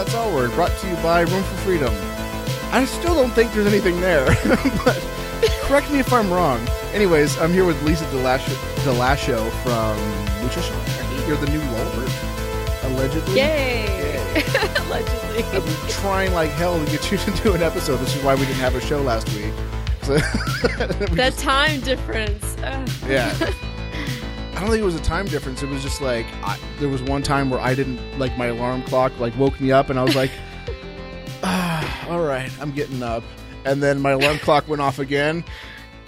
That's All Word, brought to you by Room for Freedom. I still don't think there's anything there, but correct me if I'm wrong. Anyways, I'm here with Lisa DeLasho, DeLasho from Nutrition You're the new Lolbert, allegedly. Yay! Allegedly. I've been trying like hell to get you to do an episode. This is why we didn't have a show last week. So, The just- time difference. Ugh. yeah. I don't think it was a time difference. It was just like I, there was one time where I didn't like my alarm clock like woke me up, and I was like, ah, "All right, I'm getting up." And then my alarm clock went off again.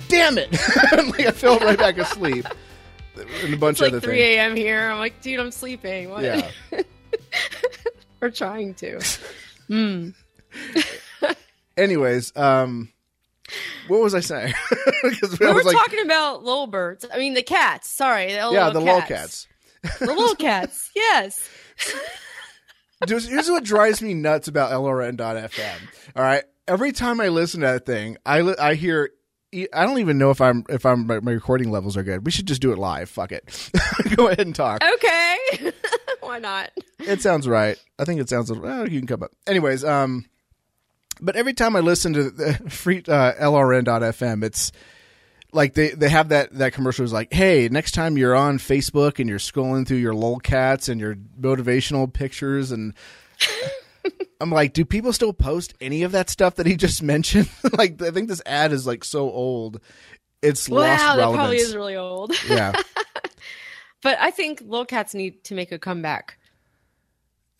Damn it! like I fell right back asleep. And a bunch It's like of other 3 things. a.m. here. I'm like, dude, I'm sleeping. What? Yeah. We're trying to. Anyways, um, what was I saying? Because We were like, talking about little birds. I mean, the cats. Sorry. The yeah, the little cats. The little cats. Yes. Here's what drives me nuts about LRN.FM. All right, every time I listen to that thing, I li- I hear. I don't even know if I'm if I'm my my recording levels are good. We should just do it live. Fuck it. Go ahead and talk. Okay. Why not? It sounds right. I think it sounds. Well, you can come up. Anyways, um, but every time I listen to the free uh, LRN.FM, it's like they, they have that that commercial is like, hey, next time you're on Facebook and you're scrolling through your lolcats and your motivational pictures and. I'm like, do people still post any of that stuff that he just mentioned? like, I think this ad is like so old, it's lost wow, that relevance. probably is really old. yeah, But I think little cats need to make a comeback.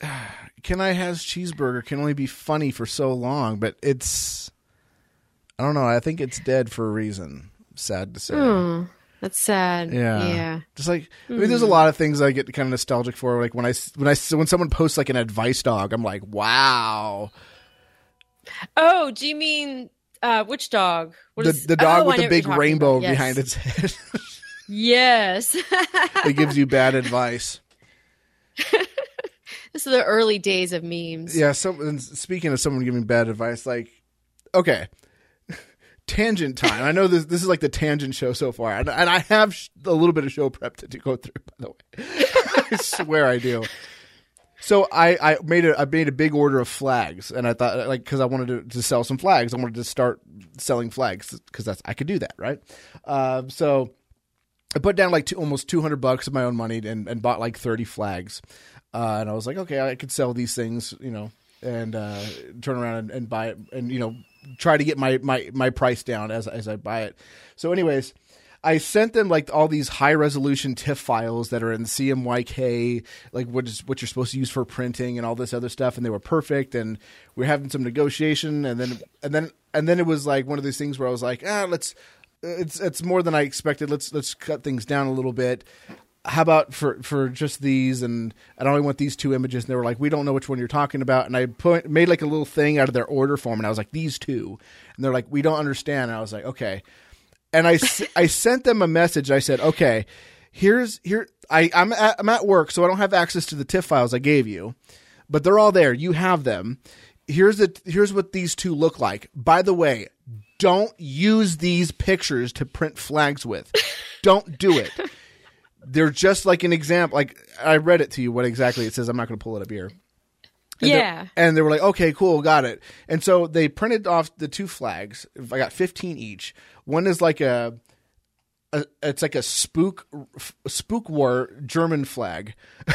Can I Has Cheeseburger can only be funny for so long, but it's I don't know. I think it's dead for a reason. Sad to say. Hmm. That's sad. Yeah. Yeah. Just like I mean, there's a lot of things I get kind of nostalgic for. Like when I when I when someone posts like an advice dog, I'm like, wow. Oh, do you mean uh, which dog? What The is- the dog oh, with I the big rainbow. Yes. behind its head. Yes. it gives you bad advice. This is the early days of memes. Yeah. So and speaking of someone giving bad advice, like okay. Tangent time. I know this. This is like the tangent show so far, and, and I have sh- a little bit of show prep to, to go through. By the way, I swear I do. So I, I made a I made a big order of flags, and I thought like because I wanted to, to sell some flags, I wanted to start selling flags because that's I could do that, right? Um, so I put down like two, almost two hundred bucks of my own money and, and bought like thirty flags, uh, and I was like, okay, I could sell these things, you know, and uh, turn around and, and buy it, and you know, try to get my, my, my price down as as I buy it. So, anyways, I sent them like all these high resolution TIFF files that are in CMYK, like what is what you're supposed to use for printing and all this other stuff, and they were perfect. And we are having some negotiation, and then and then and then it was like one of these things where I was like, ah, let's. It's it's more than I expected. Let's let's cut things down a little bit. How about for for just these and I only want these two images. And they were like we don't know which one you're talking about. And I put made like a little thing out of their order form and I was like these two. And they're like we don't understand. And I was like okay. And I I sent them a message. I said okay here's here I I'm at, I'm at work so I don't have access to the TIFF files I gave you but they're all there. You have them. Here's the here's what these two look like. By the way don't use these pictures to print flags with don't do it they're just like an example. Like I read it to you what exactly it says. I'm not going to pull it up here. And Yeah. and they were like, okay, cool, got it. And so they printed off the two flags. I got 15 each. One is like a, a it's like a spook spook war German flag.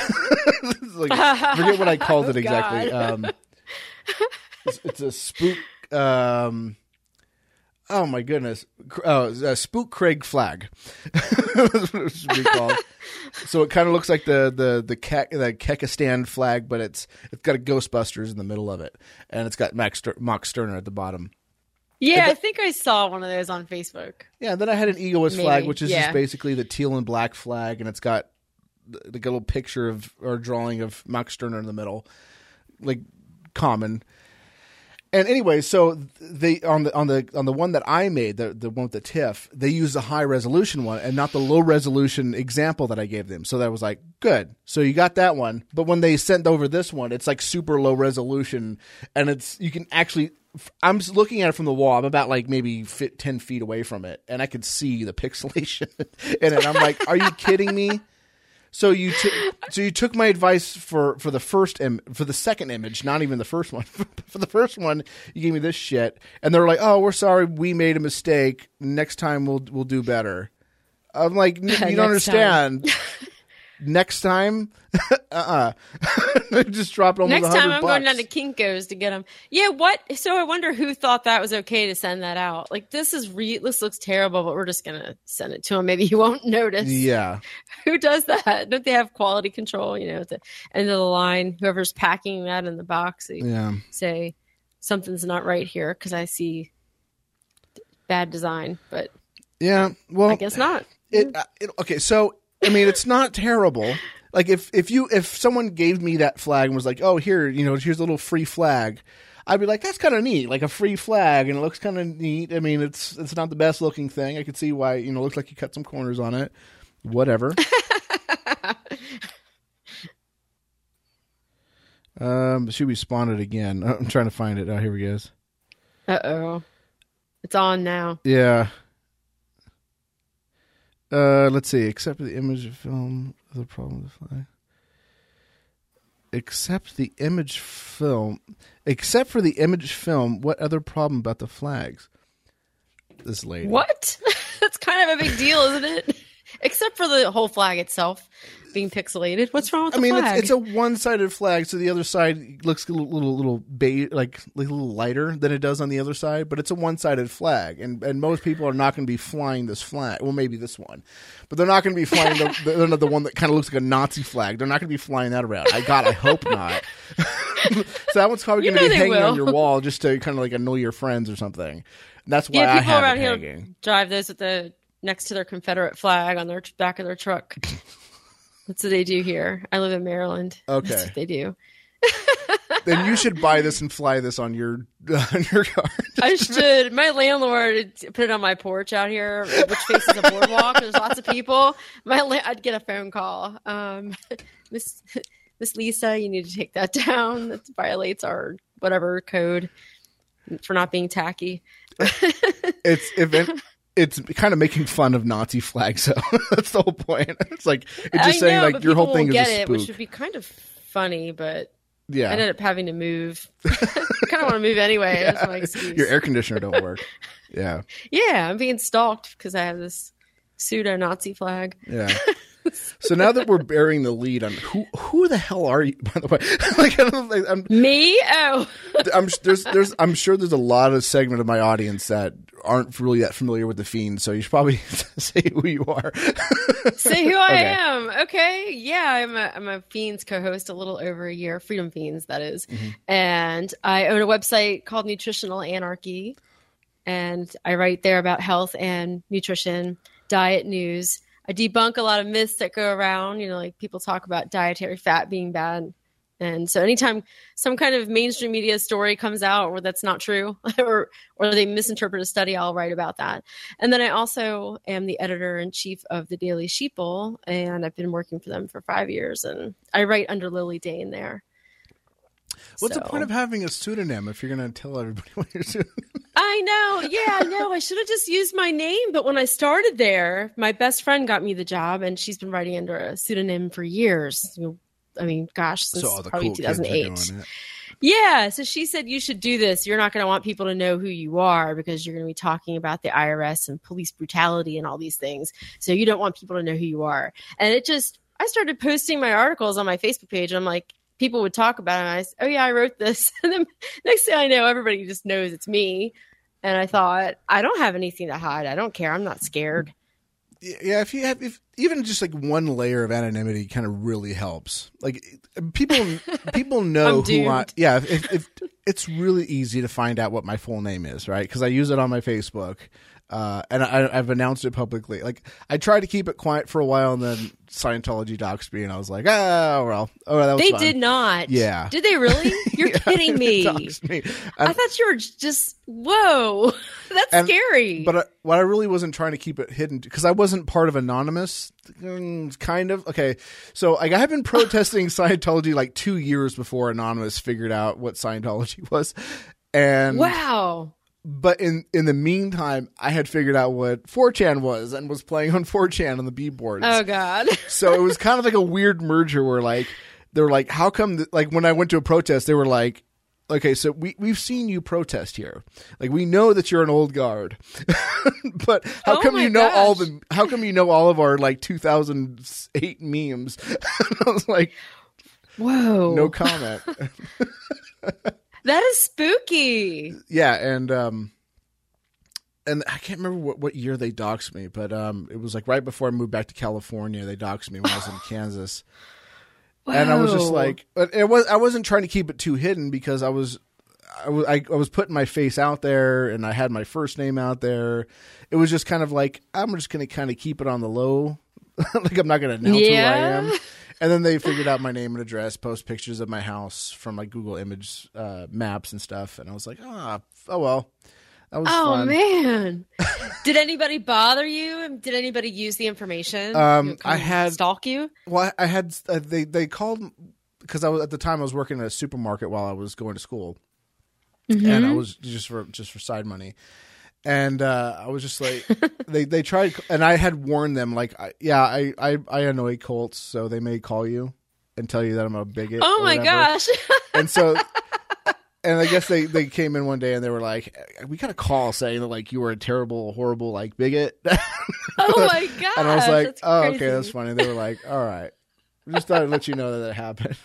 Like, forget what I called it exactly. Um, it's, it's a spook. Um, oh my goodness! Oh, uh, a uh, spook Craig flag. That's what it should be called. so it kind of looks like the the the Ke- the Kekistan flag, but it's it's got a Ghostbusters in the middle of it, and it's got Max Ster- Mock Stirner at the bottom. Yeah, I think I saw one of those on Facebook. Yeah, and then I had an egoist flag, which is yeah. just basically the teal and black flag, and it's got the, the little picture of or drawing of Max Stirner in the middle, like common. And anyway, so they on the on the on the one that I made, the the one with the TIFF, they used the high resolution one and not the low resolution example that I gave them. So that was like good. So you got that one, but when they sent over this one, it's like super low resolution, and it's you can actually. I'm looking at it from the wall. I'm about like maybe fit ten feet away from it, and I could see the pixelation in it. I'm like, are you kidding me? So you took so you took my advice for for the first Im- for the second image, not even the first one. for the first one, you gave me this shit, and they're like, "Oh, we're sorry, we made a mistake. Next time we'll we'll do better." I'm like, "N- "You don't understand." Next time, uh, uh just dropped almost. Next time I'm going down to Kinkos to get them. Yeah, what? So I wonder who thought that was okay to send that out. Like this is re this looks terrible, but we're just gonna send it to him. Maybe he won't notice. Yeah, Who does that? Don't they have quality control? You know, at the end of the line, whoever's packing that in the box, yeah. say something's not right here because I see bad design. But Yeah, well, I guess not. It, uh, it okay. So I mean, it's not terrible. Like if if you if someone gave me that flag and was like, "Oh, here, you know, here's a little free flag," I'd be like, "That's kind of neat, like a free flag, and it looks kind of neat." I mean, it's it's not the best looking thing. I could see why, you know, it looks like you cut some corners on it. Whatever. um, should we spawn it again? I'm trying to find it. Oh, here we go. Uh oh, it's on now. Yeah. Uh, let's see. Except for the image of film, the problem with the flag. Except the image film, except for the image film, what other problem about the flags? This lady. What? That's kind of a big deal, isn't it? Except for the whole flag itself being pixelated. What's wrong with I the mean, flag? it's, it's a one-sided flag, so the other side looks a little, little, little ba- like, like a little lighter than it does on the other side. But it's a one-sided flag, and and most people are not going to be flying this flag. Well, maybe this one, but they're not going to be flying the, the, the, one that kind of looks like a Nazi flag. They're not going to be flying that around. I God, I hope not. so that one's probably going to know be hanging on your wall just to kind of like annoy your friends or something. That's why yeah, I people have around here hanging. drive those with the next to their Confederate flag on their back of their truck. That's what they do here. I live in Maryland. Okay. That's what they do. then you should buy this and fly this on your on your car. I should. My landlord put it on my porch out here, which faces a boardwalk. There's lots of people. My la- I'd get a phone call. Um, Miss Miss Lisa, you need to take that down. That violates our whatever code for not being tacky. it's if it's kind of making fun of Nazi flags. So that's the whole point. It's like it's just I saying know, like your whole thing is get a it, spook. which would be kind of funny, but yeah, I ended up having to move. I kind of want to move anyway. That's my excuse. your air conditioner don't work. Yeah, yeah, I'm being stalked because I have this pseudo Nazi flag. yeah. So now that we're bearing the lead on who who the hell are you? By the way, like, I don't, like I'm, Me? Oh, I'm there's there's I'm sure there's a lot of segment of my audience that aren't really that familiar with the fiend. So you should probably say who you are. say who I Okay. am. Okay, yeah, I'm a I'm a Fiends co-host, a little over a year, Freedom Fiends, that is. Mm-hmm. and I own a website called Nutritional Anarchy, and I write there about health and nutrition, diet news. I debunk a lot of myths that go around. You know, like people talk about dietary fat being bad. And so anytime some kind of mainstream media story comes out or that's not true or or they misinterpret a study, I'll write about that. And then I also am the editor in chief of the Daily Sheeple and I've been working for them for 5 years and I write under Lily Dane there. What's the point of having a pseudonym if you're going to tell everybody what you're doing? I know. Yeah, I know. I should have just used my name. But when I started there, my best friend got me the job, and she's been writing under a pseudonym for years. You know, I mean, gosh, since So probably cool 2008. Yeah. So she said, you should do this. You're not going to want people to know who you are because you're going to be talking about the IRS and police brutality and all these things. So you don't want people to know who you are. And it just, I started posting my articles on my Facebook page. I'm like, people would talk about it. And I said, oh, yeah, I wrote this. And then next thing I know, everybody just knows it's me. And I thought, I don't have anything to hide. I don't care. I'm not scared. yeah if you have if even just like one layer of anonymity kind of really helps like people people know who i yeah if, if it's really easy to find out what my full name is right because i use it on my facebook uh, and I, I've announced it publicly. Like I tried to keep it quiet for a while, and then Scientology doxed me, and I was like, "Ah, well, oh, that was They fun." did not. Yeah. Did they really? You're Yeah, kidding me. me. I thought you were just, whoa, that's And- scary. But I, what I really wasn't trying to keep it hidden because I wasn't part of Anonymous, mm, kind of. Okay, so like I have been protesting Scientology like two years before Anonymous figured out what Scientology was, and wow. But in in the meantime, I had figured out what 4chan was and was playing on 4chan on the B boards. Oh God. so it was kind of like a weird merger where like they were like, how come? th- like when I went to a protest, they were like. Okay, so we we've seen you protest here. Like we know that you're an old guard, but how Oh come you know all the? How come you know all of our like 2008 memes? I was like, Whoa. no comment. That is spooky. yeah, and um, and I can't remember what, what year they doxed me, but um, it was like right before I moved back to California. They doxed me when I was in Kansas, and I was just like, it was I wasn't trying to keep it too hidden because I was. I was, I, was putting my face out there and I had my first name out there. It was just kind of like, I'm just going to kind of keep it on the low. like, I'm not going to announce who I am. And then they figured out my name and address, post pictures of my house from like Google image uh, maps and stuff. And I was like, ah, oh well. That was Oh fun. man. Did anybody bother you? Did anybody use the information? Um, You know, come I had- stalk you. Well, I had uh, they they called because I was at the time I was working at a supermarket while I was going to school, and Mm-hmm. I was just for just for side money, and uh, I was just like they they tried and I had warned them like I, yeah I, I I annoy Colts so they may call you and tell you that I'm a bigot. Oh my whatever. gosh. And so. And I guess they, they came in one day and they were like, "We got a call saying that like you were a terrible, horrible like bigot." oh my gosh. and I was like, "Oh, crazy. okay, that's funny." They were like, "All right." We just thought I'd let you know that it happened.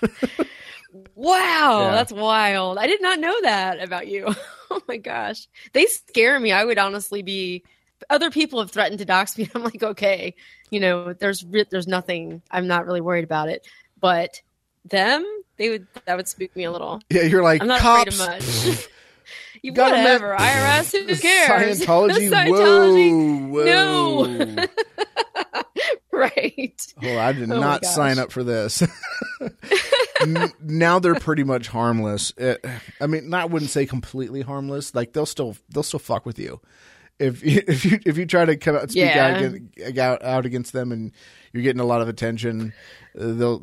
Wow, Yeah. that's wild. I did not know that about you. oh my gosh. They scare me. I would honestly be other people have threatened to dox me. I'm like, okay, you know, there's re- there's nothing. I'm not really worried about it. But them, they would that would spook me a little. yeah, you're like I'm not cops. afraid of much. you Gotta whatever. IRS, who cares? Scientology. Scientology. Whoa, whoa. No. right. Oh, I did Oh not sign up for this. N- now they're pretty much harmless. It, I mean, I wouldn't say completely harmless. Like they'll still they'll still fuck with you if you, if you if you try to come out speak Yeah. out, against, out out against them and you're getting a lot of attention. uh, They'll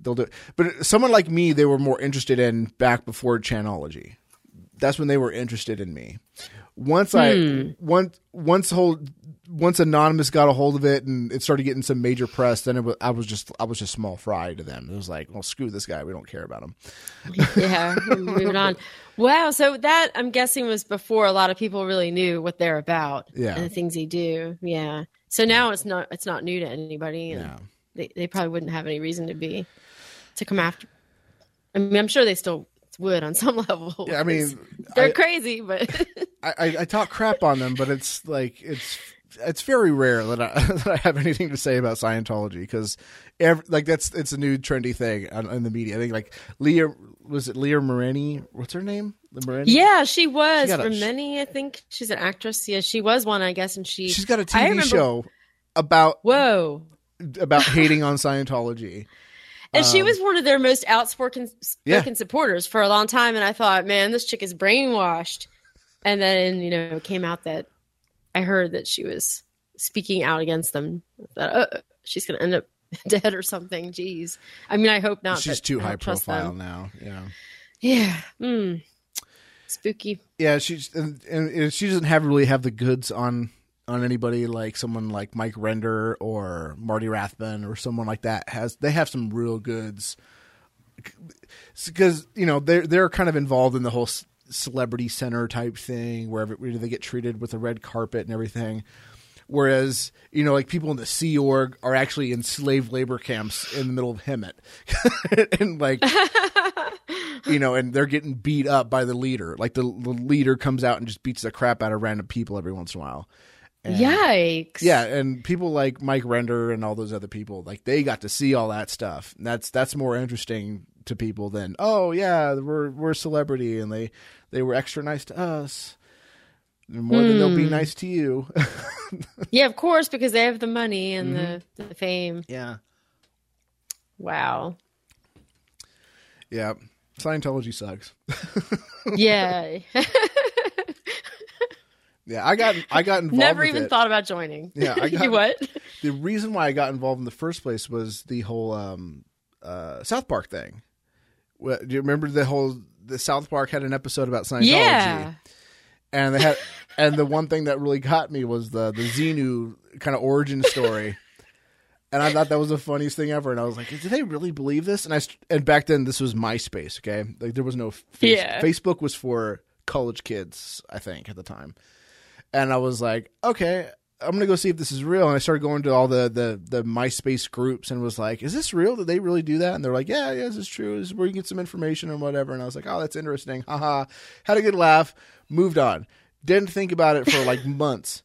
they'll do. It. But someone like me, they were more interested in back before Chanology. That's when they were interested in me. Once I hmm. once once whole once anonymous got a hold of it and it started getting some major press, then it was, I was just I was just small fry to them. It was like, well, screw this guy. We don't care about him. yeah, moving on. Wow, so that I'm guessing was before a lot of people really knew what they're about Yeah. and the things they do. Yeah. So now it's not it's not new to anybody and Yeah. they, they probably wouldn't have any reason to be to come after. I mean, I'm sure they still would on some level. Yeah, I mean, they're I- crazy, but I, I, I talk crap on them, but it's like it's it's very rare that I that I have anything to say about Scientology because like that's it's a new trendy thing on, in the media. I think like Leah was it Leah Morini? What's her name? Morini? yeah, she was got a- for many. I think she's an actress. Yeah, she was one, I guess, and she she's got a TV remember- show about Whoa. about hating on Scientology. And she was one of their most outspoken Yeah. supporters for a long time. And I thought, man, this chick is brainwashed. And then, you know, it came out that I heard that she was speaking out against them. That uh, she's going to end up dead or something. Jeez. I mean, I hope not. She's too high profile them. now. Yeah. Yeah. Mm. Spooky. Yeah, she's and, and she doesn't have really have the goods on on anybody like someone like Mike Rinder or Marty Rathbun or someone like that has. They have some real goods because you know they're they're kind of involved in the whole celebrity center type thing where, where they get treated with a red carpet and everything. Whereas, you know, like people in the Sea Org are actually in slave labor camps in the middle of Hemet. and like, you know, and they're getting beat up by the leader. Like the, the leader comes out and just beats the crap out of random people every once in a while. And- Yikes. Yeah, and people like Mike Rinder and all those other people, like they got to see all that stuff. And that's that's more interesting to people than oh yeah, we're we're a celebrity and they they were extra nice to us. More than they'll be nice to you. Yeah, of course, because they have the money and Mm-hmm. the, the fame. yeah, Wow. yeah. Scientology sucks. Yeah. Yeah, I got I got involved. Never even it. thought about joining. Yeah, I got- you what? the reason why I got involved in the first place was the whole um, uh, South Park thing. Well, do you remember the whole the South Park had an episode about Scientology? Yeah. and they had and the one thing that really got me was the the Xenu kind of origin story. And I thought that was the funniest thing ever. And I was like, "Did they really believe this?" And I and back then this was MySpace. Okay, like there was no face- Yeah. Facebook was for college kids, I think, at the time. And I was like, "Okay, I'm gonna go see if this is real." And I started going to all the the the MySpace groups and was like, "Is this real? Did they really do that?" And they're like, "Yeah, yeah, this is true. This is where you get some information and whatever." And I was like, "Oh, that's interesting." Haha. Had a good laugh. Moved on. Didn't think about it for like months.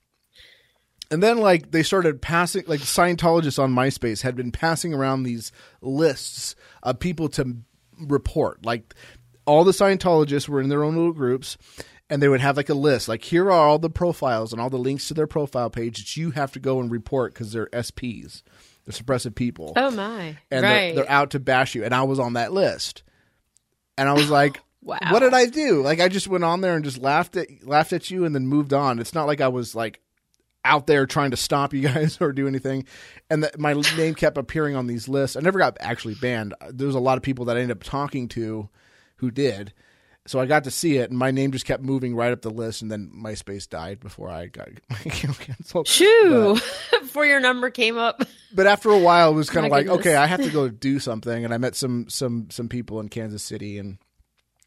And then like they started passing like Scientologists on MySpace had been passing around these lists of people to report. Like all the Scientologists were in their own little groups and they would have like a list like here are all the profiles and all the links to their profile page that you have to go and report because they're SPs. They're suppressive people Oh my! and right. they're, they're out to bash you. And I was on that list, and I was like, Wow. "What did I do?" Like I just went on there and just laughed at laughed at you, and then moved on. It's not like I was like out there trying to stop you guys or do anything. And that my name kept appearing on these lists. I never got actually banned. There was a lot of people that I ended up talking to who did. So I got to see it, and my name just kept moving right up the list, and then MySpace died before I got my account canceled. Shoo! Before your number came up. but after a while it was kind of like goodness. okay i have to go do something and i met some some some people in kansas city and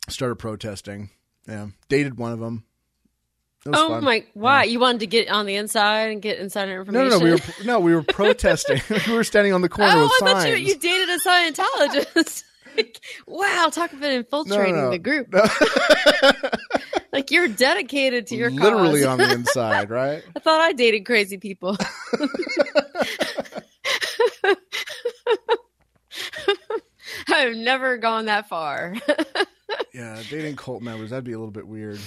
started protesting yeah dated one of them Oh fun. my! Why you wanted to get on the inside and get insider no information? no no we were no we were protesting we were standing on the corner Oh, with I thought you, you dated a Scientologist. Like, wow, talk about infiltrating no. the group. like you're dedicated to your literally on the inside right I thought I dated crazy people. I've never gone that far. yeah dating cult members that'd be a little bit weird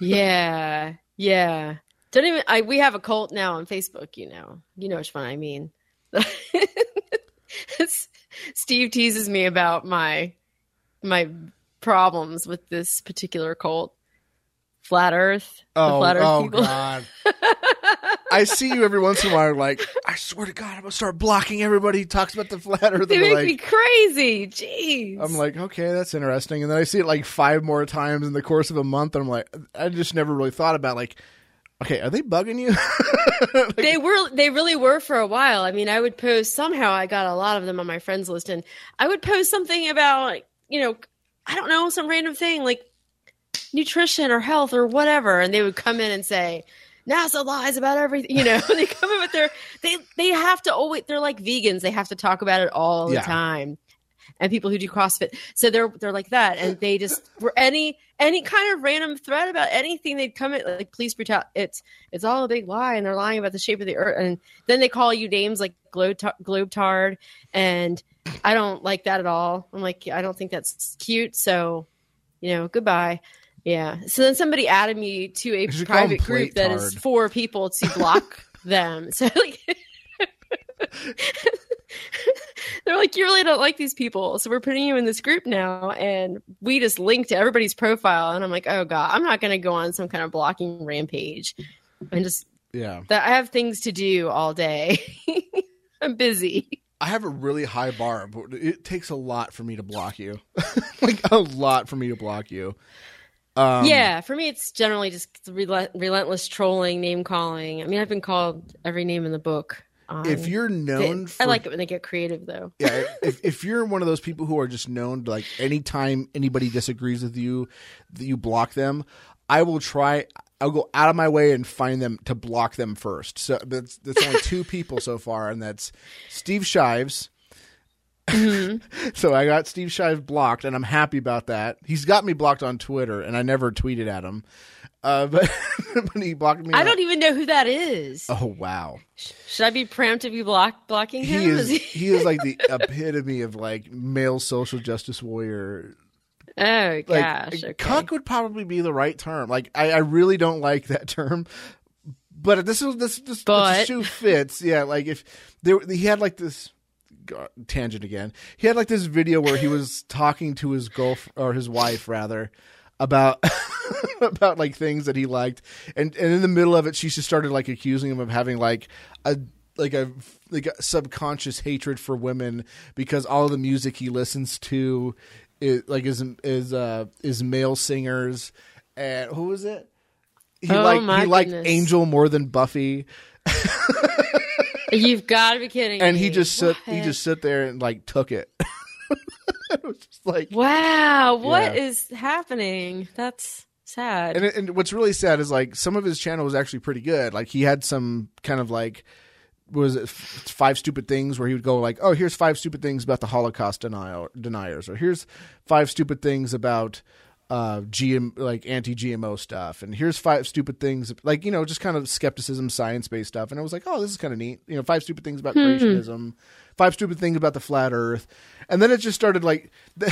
yeah, yeah. Don't even. I we have a cult now on Facebook. You know, you know which one I mean. It's- Steve teases me about my my problems with this particular cult, Flat Earth. the oh, Flat Earth oh people. god I see you every once in a while, like, I swear to God, I'm gonna start blocking everybody who talks about the flat earth. They make they're me crazy. Jeez. I'm like, okay, that's interesting. And then I see it like five more times in the course of a month. And I'm like, I just never really thought about like, okay, are they bugging you? Like, they were they really were for a while. I mean, I would post somehow I got a lot of them on my friends list and I would post something about, you know, I don't know, some random thing like nutrition or health or whatever and they would come in and say NASA lies about everything, you know. they come in with their they they have to always they're like vegans, they have to talk about it all the Yeah. time. And people who do CrossFit. So they're they're like that and they just were any any kind of random thread about anything they'd come at like police brutality it's it's all a big lie and they're lying about the shape of the earth and then they call you names like globe globetard and i don't like that at all. I'm like i don't think that's cute so you know goodbye. Yeah. So then somebody added me to a You should call 'em private group that is for people to block them. So like they're like you really don't like these people so we're putting you in this group now and we just link to everybody's profile and i'm like oh god i'm not going to go on some kind of blocking rampage and just yeah. that i have things to do all day i'm busy I have a really high bar, but it takes a lot for me to block you. like a lot for me to block you. Um, yeah for me it's generally just relent- relentless trolling name calling i mean i've been called every name in the book um, If you're known for i like it when they get creative though yeah, if if you're one of those people who are just known to like anytime anybody disagrees with you, that you block them, I will try. I'll go out of my way and find them to block them first. So that's that's only two people so far, and that's Steve Shives. so I got Steve Shives blocked, and I'm happy about that. He's got me blocked on Twitter, and I never tweeted at him. Uh, but when he blocked me, i on- don't even know who that is Oh wow, should i be preemptively block blocking him he is he- he is like the epitome of like male social justice warrior oh like gosh okay. cuck would probably be the right term. Like I, I really don't like that term, but this is this this, But- this shoe fits. Yeah, like if there he had like this tangent again. He had like this video where he was talking to his girlfriend or his wife rather about about like things that he liked, and and in the middle of it, she just started like accusing him of having like a like a like a subconscious hatred for women because all the music he listens to is like is is uh is male singers and who was it? He Oh, liked he liked goodness. Angel more than Buffy, You've got to be kidding and me. he just sit he just sit there and like took it. it was just like, Wow, what Yeah. is happening? That's sad. and, and what's really sad is like some of his channel was actually pretty good. Like he had some kind of like was it five stupid things where he would go like, oh, here's five stupid things about the Holocaust denial deniers, or here's five stupid things about uh GM like anti GMO stuff, and here's five stupid things like you know just kind of skepticism, science based stuff, and I was like, oh, this is kind of neat. You know, five stupid things about creationism, five stupid things about the flat Earth, and then it just started like.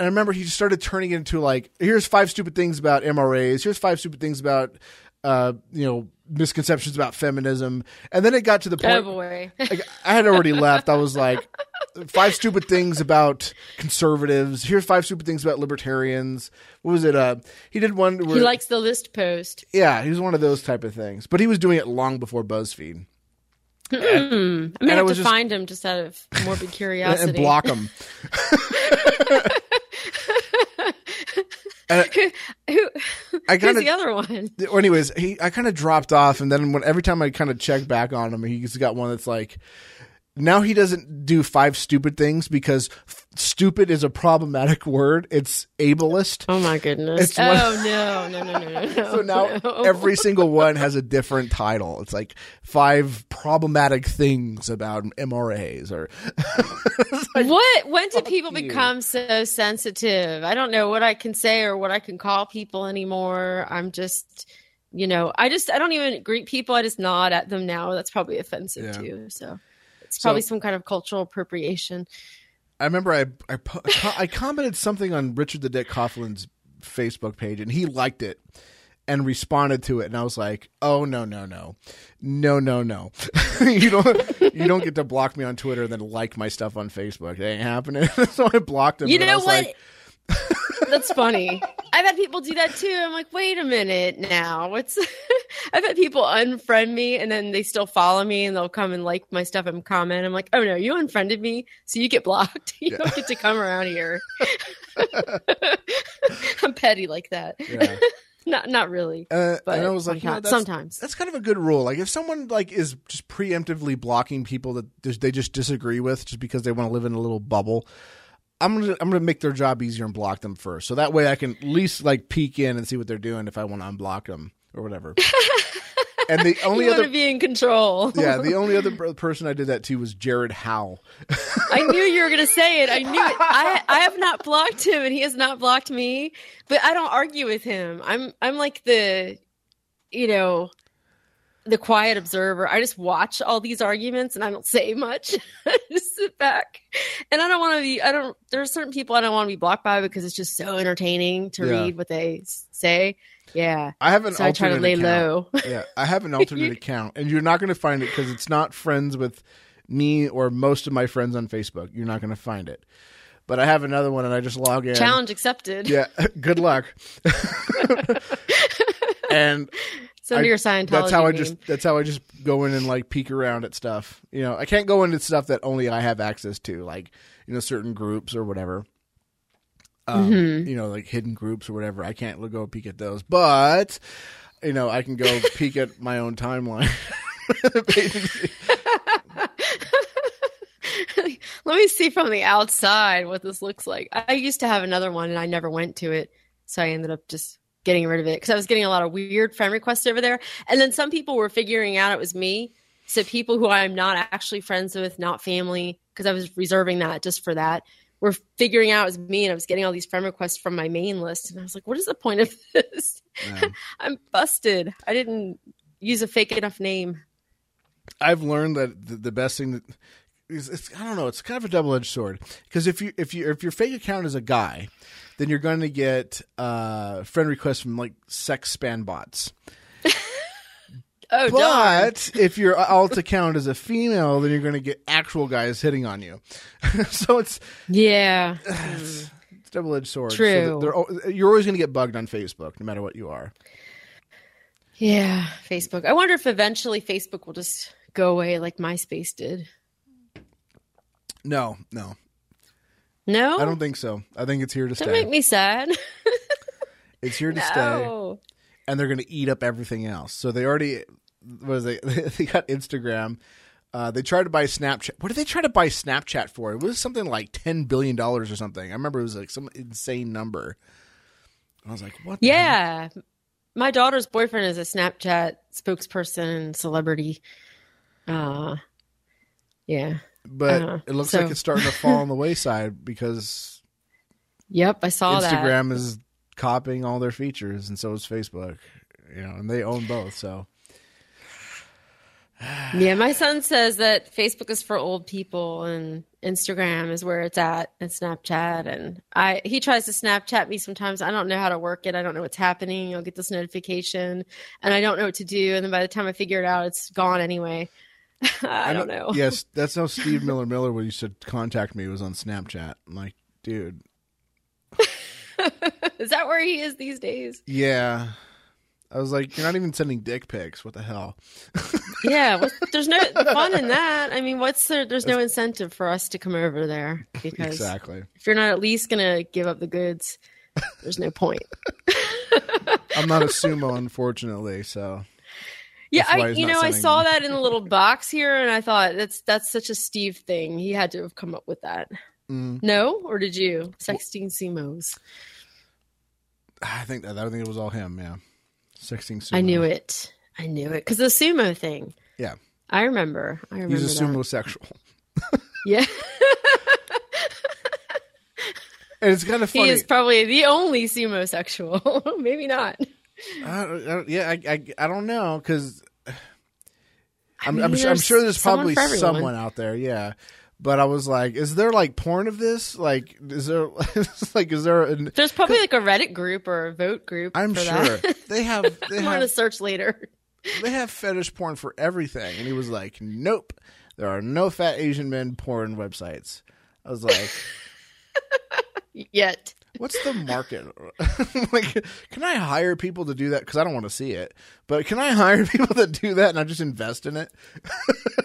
And I remember he just started turning it into like, here's five stupid things about MRAs. Here's five stupid things about, uh, you know, misconceptions about feminism. And then it got to the oh point, boy. like, I had already left. I was like, five stupid things about conservatives. Here's five stupid things about libertarians. What was it? Uh, he did one where, he likes the list post. yeah, he was one of those type of things. But he was doing it long before BuzzFeed. Mm. I'm gonna have to just- find him just out of morbid curiosity. and block him. Who? I Who's kind the other one? anyways, he I kind of dropped off, and then when every time I kind of check back on him, he's got one that's like. Now he doesn't do five stupid things because f- stupid is a problematic word. It's ableist. Oh my goodness! It's one- oh no, no, no, no, no, no! So now no. every single one has a different title. It's like five problematic things about MRAs or what? When did people you. become so sensitive? I don't know what I can say or what I can call people anymore. I'm just, you know, I just I don't even greet people. I just nod at them now. That's probably offensive Yeah. too. So it's So- probably some kind of cultural appropriation. I remember I I, I commented something on Richard the Dick Coughlin's Facebook page, and he liked it and responded to it, and I was like, "Oh no, no, no, no, no, no! you don't you don't get to block me on Twitter and then like my stuff on Facebook. It ain't happening." so I blocked him. You know what? like, That's funny. I've had people do that too. I'm like, wait a minute now. What's I've had people unfriend me and then they still follow me and they'll come and like my stuff and comment. I'm like, oh no, you unfriended me, so you get blocked. You don't get to come around here. I'm petty like that. yeah. Not not really. Uh, But and I was like, you know, that's, sometimes. that's kind of a good rule. Like if someone like is just preemptively blocking people that they just disagree with just because they want to live in a little bubble, I'm gonna I'm gonna make their job easier and block them first. So that way I can at least like peek in and see what they're doing if I want to unblock them or whatever. and the only you other be in control. yeah, the only other person I did that to was Jared Howe. I knew you were going to say it. I knew it. I I have not blocked him and he has not blocked me, but I don't argue with him. I'm I'm like the you know the quiet observer. I just watch all these arguments and I don't say much. I just sit back. And I don't want to be I don't there's certain people I don't want to be blocked by because it's just so entertaining to Yeah. read what they say. Yeah. I have an So I try to lay account. low. yeah, I have an alternate account, and you're not going to find it because it's not friends with me or most of my friends on Facebook. You're not going to find it. But I have another one, and I just log in. Challenge accepted. Yeah, good luck. and It's under I- your Scientology. that's how I name. just that's how I just go in and like peek around at stuff. You know, I can't go into stuff that only I have access to, like you know certain groups or whatever. Um, Mm-hmm. You know, like hidden groups or whatever. I can't go peek at those, but you know, I can go peek at my own timeline. Let me see from the outside what this looks like. I used to have another one and I never went to it. So I ended up just getting rid of it because I was getting a lot of weird friend requests over there. And then some people were figuring out it was me. So people who I'm not actually friends with, not family, because I was reserving that just for that, were figuring out it was me. And I was getting all these friend requests from my main list. And I was like, what is the point of this? Yeah. I'm busted. I didn't use a fake enough name. I've learned that the, the best thing that is it's, I don't know, it's kind of a double edged sword because if you if you if your fake account is a guy, then you're going to get uh, friend requests from like sex span bots. Oh, darn. But if your alt account is a female, then you're going to get actual guys hitting on you. so it's Yeah. it's double edged sword. So True. they're you're always going to get bugged on Facebook, no matter what you are. Yeah, Facebook. I wonder if eventually Facebook will just go away like MySpace did. No, no, No, I don't think so. I think it's here to stay. Don't make me sad. It's here to stay, and they're going to eat up everything else. So they already what is it? They got Instagram. Uh, they tried to buy Snapchat. What did they try to buy Snapchat for? It was something like ten billion dollars or something. I remember it was like some insane number. I was like, "What?" the? Yeah. My daughter's boyfriend is a Snapchat spokesperson, celebrity. Uh, yeah. But Uh, it looks so- like it's starting to fall on the wayside because Yep, I saw that. Instagram is copying all their features, and so is Facebook. You know, and they own both. So Yeah, my son says that Facebook is for old people and Instagram is where it's at and Snapchat and I he tries to Snapchat me sometimes. I don't know how to work it. I don't know what's happening. I'll get this notification and I don't know what to do and then by the time I figure it out it's gone anyway. I, don't know. Yes, that's how Steve Miller Miller when used to contact me was on Snapchat. I'm like, dude, is that where he is these days? yeah. I was like, you're not even sending dick pics. What the hell? Yeah, there's no fun in that. I mean, what's there there's no incentive for us to come over there because Exactly. if you're not at least going to give up the goods, there's no point. I'm not a sumo, unfortunately. So Yeah, I you know I saw that in the little box here, and I thought that's that's such a Steve thing. He had to have come up with that. Mm. No, or did you? Sexting sumos. I think that I think it was all him. Yeah, sixteen sumo. I knew it. I knew it because the sumo thing. Yeah, I remember. I remember. he's a that. sumo sexual, Yeah, and it's kind of funny. he is probably the only sumo sexual. Maybe not. I, I, yeah, I, I I don't know because I'm mean, I'm, I'm sure there's probably everyone. someone out there. Yeah. But I was like, is there like porn of this? Like, is there like, is there? An, There's probably like a Reddit group or a vote group. I'm for sure That. they have they I'm have search later. they have fetish porn for everything, and he was like, nope, there are no fat Asian men porn websites. I was like, Yet. What's the market? like, can I hire people to do that? Because I don't want to see it, but can I hire people to do that and I just invest in it?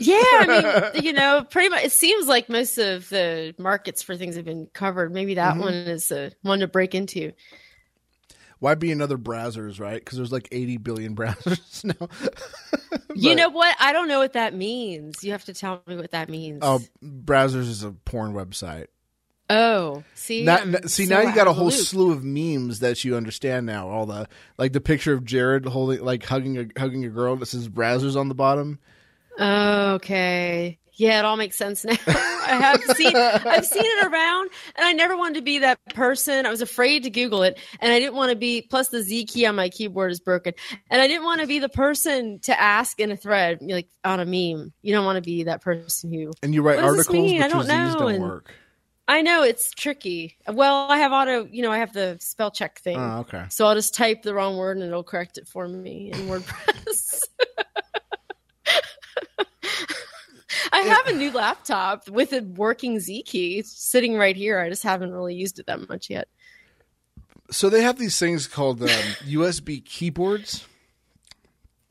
Yeah, I mean, you know, pretty much. It seems like most of the markets for things have been covered. Maybe that Mm-hmm. one is the one to break into. Why be another Brazzers, right? Because there's like 80 billion Brazzers now. you know what? I don't know what that means. You have to tell me what that means. Oh, Brazzers is a porn website. Oh, see, Now, I'm see so now you got a whole loop. slew of memes that you understand now. All the like the picture of Jared holding like hugging a hugging a girl that says Brazzers on the bottom. Okay, yeah, it all makes sense now. I have seen, I've seen it around, and I never wanted to be that person. I was afraid to Google it, and I didn't want to be. Plus, the Z key on my keyboard is broken, and I didn't want to be the person to ask in a thread, like on a meme. You don't want to be that person who And you write What does this articles, but I don't Z's know, don't and- work. I know it's tricky. Well, I have auto, you know, I have the spell check thing. Oh, okay. So I'll just type the wrong word and it'll correct it for me in WordPress. I have a new laptop with a working Z key It's sitting right here. I just haven't really used it that much yet. So they have these things called um, USB keyboards,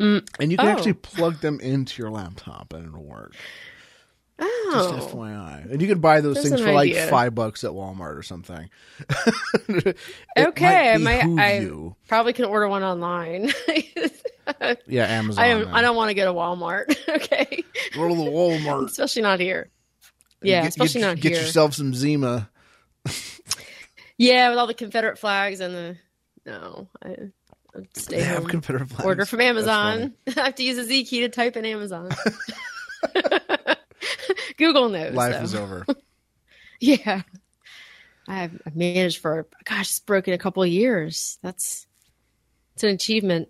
Mm. and you can Oh. actually plug them into your laptop and it'll work. Just Oh, FYI, and you can buy those That's things for like five bucks at Walmart or something. Okay, I might might- I- you. probably can order one online. Yeah, Amazon. I don't. I don't want to go to Walmart. okay, Go to the Walmart. especially not here. Yeah, Get- especially get, not get here. yourself some Zima. Yeah, with all the Confederate flags and the no, I stay They have. Confederate flags. Order from Amazon. I have to use a Z key to type in Amazon. Google knows. Life though. is over. Yeah, I've, I've managed for gosh, it's broken a couple of years. That's it's an achievement.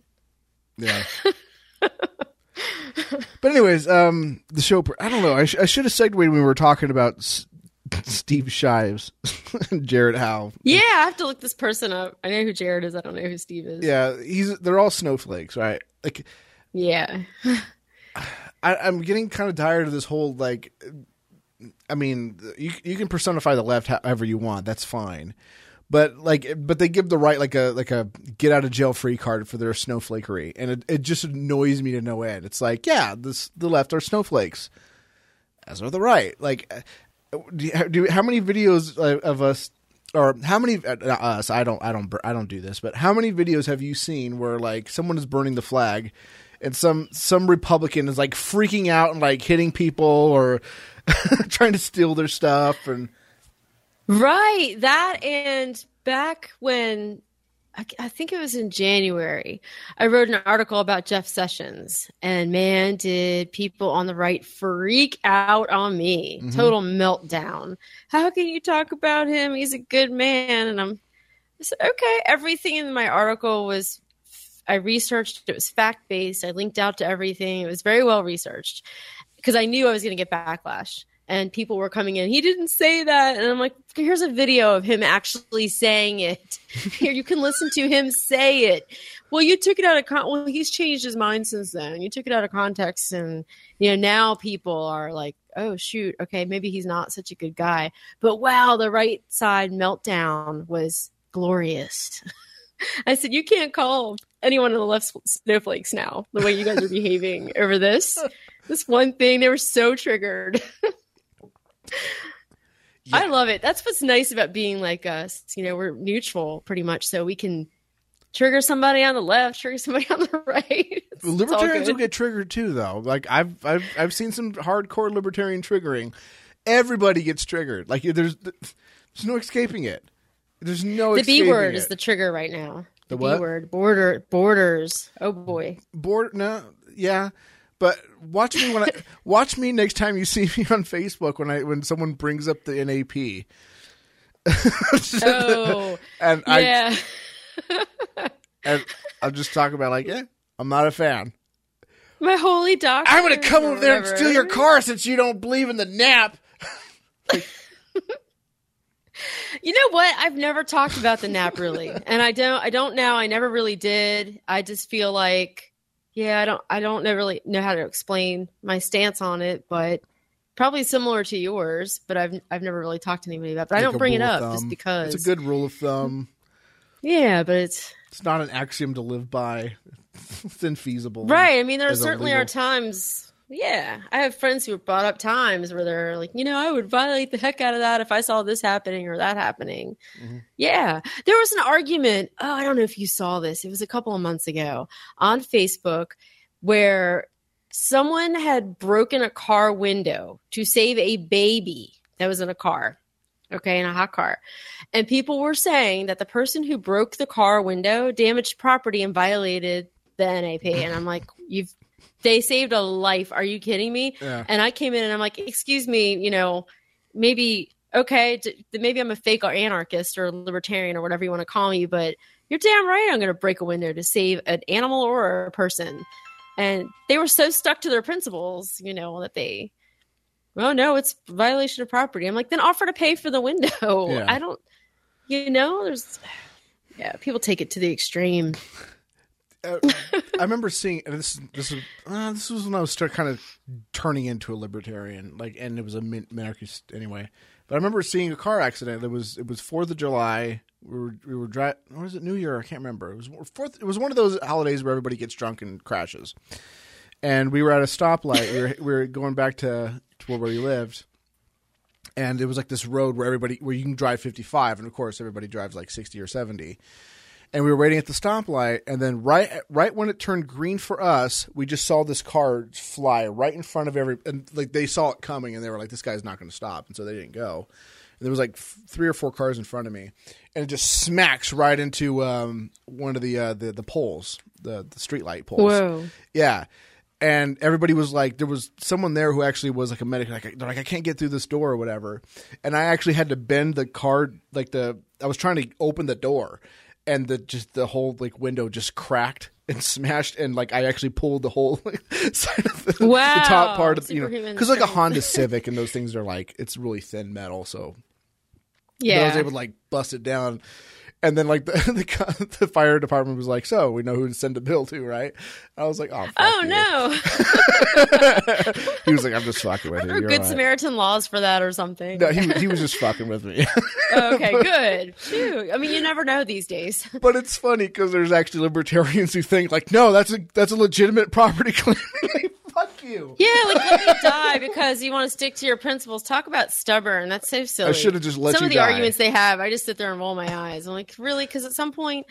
Yeah. but anyways, um, the show. I don't know. I, sh- I should have segued when we were talking about S- Steve Shives Jared Howe. Yeah, I have to look this person up. I know who Jared is. I don't know who Steve is. Yeah, he's. They're all snowflakes, right? Like, Yeah. I, I'm getting kind of tired of this whole like. I mean, you you can personify the left however you want. That's fine. But like, but they give the right like a like a get out of jail free card for their snowflakery, and it, it just annoys me to no end. It's like, yeah, this the left are snowflakes, as are the right. Like, uh, do, do how many videos uh, of us or how many uh, us? I don't, I don't, I don't do this. But how many videos have you seen where like someone is burning the flag, and some some Republican is like freaking out and like hitting people or trying to steal their stuff and Right. That and back when I, I think it was in January, I wrote an article about Jeff Sessions, and man, did people on the right freak out on me. Mhm. Total meltdown. How can you talk about him? He's a good man. And I'm, I said, okay. Everything in my article was, I researched, it was fact based. I linked out to everything. It was very well researched because I knew I was going to get backlash and people were coming in. He didn't say that, and I'm like, here's a video of him actually saying it. Here, you can listen to him say it. Well, you took it out of con. Well, he's changed his mind since then. You took it out of context, and you know now people are like, oh shoot, okay, maybe he's not such a good guy. But wow, the right side meltdown was glorious. I said, you can't call anyone on the left snowflakes now the way you guys are behaving over this. This one thing, they were so triggered. I love it. That's what's nice about being like us. You know, we're neutral pretty much, so we can trigger somebody on the left, trigger somebody on the right. It's- it's Libertarians will get triggered too, though. Like I've I've I've seen some hardcore libertarian triggering. Everybody gets triggered. Like there's there's no escaping it. There's no the B word it. is the trigger right now. The what? word, border, borders. Oh boy. board. No, yeah, but watch me when I watch me next time you see me on Facebook when I when someone brings up the NAP. Oh, and I yeah. and I'll just talk about like, yeah, I'm not a fan. My holy doctor. I'm gonna come over there and steal your car since you don't believe in the nap. You know what? I've never talked about the nap really, and I don't. I don't now. I never really did. I just feel like, yeah, I don't. I don't know really know how to explain my stance on it, but probably similar to yours. But I've I've never really talked to anybody about. It. But I don't bring it up just because. It's a good rule of thumb. Yeah, but it's It's not an axiom to live by. It's infeasible. right. I mean, there certainly illegal. are times. Yeah, I have friends who have brought up times where they're like, you know, I would violate the heck out of that if I saw this happening or that happening. Mhm. Yeah, there was an argument. Oh, I don't know if you saw this. It was a couple of months ago on Facebook where someone had broken a car window to save a baby that was in a car. Okay, in a hot car. And people were saying that the person who broke the car window damaged property and violated the NAP. And I'm like, you've they saved a life. Are you kidding me? Yeah. And I came in and I'm like, excuse me, you know, maybe okay, d- maybe I'm a fake anarchist or libertarian or whatever you want to call me, but you're damn right I'm going to break a window to save an animal or a person. And they were so stuck to their principles, you know, that they, well, no, it's violation of property. I'm like, then offer to pay for the window. Yeah. I don't, you know, there's, yeah, people take it to the extreme. Uh, I remember seeing and this. This was uh, this was when I was start kind of turning into a libertarian, like, and it was a min- minarchist anyway. But I remember seeing a car accident. It was it was Fourth of July. We were we were driving. Or was it New Year? I can't remember. It was fourth. It was one of those holidays where everybody gets drunk and crashes. And we were at a stoplight. we were we were going back to, to where we lived. And it was like this road where everybody where you can drive 55 and of course everybody drives like 60 or 70 and we were waiting at the stoplight and then right right when it turned green for us we just saw this car fly right in front of every and like they saw it coming and they were like this guy's not going to stop and so they didn't go and there was like f- three or four cars in front of me and it just smacks right into um, one of the uh, the the poles the the street light poles Whoa. yeah. And everybody was like, there was someone there who actually was like a medic. Like, they're like, I can't get through this door or whatever. And I actually had to bend the car, like the, I was trying to open the door, and the just the whole like window just cracked and smashed, and like I actually pulled the whole like, side of the, the Wow. top part of you know because like a. Honda Civic and those things are like it's really thin metal, so but I was able to like bust it down. And then like the, the the fire department was like, so we know who to send a bill to, right? I was like, oh, fuck Oh you. no! he was like, I'm just fucking with you. Good right." Samaritan laws for that or something. No, he he was just fucking with me. Okay, good. Phew. I mean, you never know these days. but it's funny because there's actually libertarians who think like, no, that's a that's a legitimate property claim. Fuck you. Yeah, like let me die because you want to stick to your principles. Talk about stubborn. That's so silly. I should have just let some you of the die. arguments they have. I just sit there and roll my eyes. I'm like, really? Because at some point,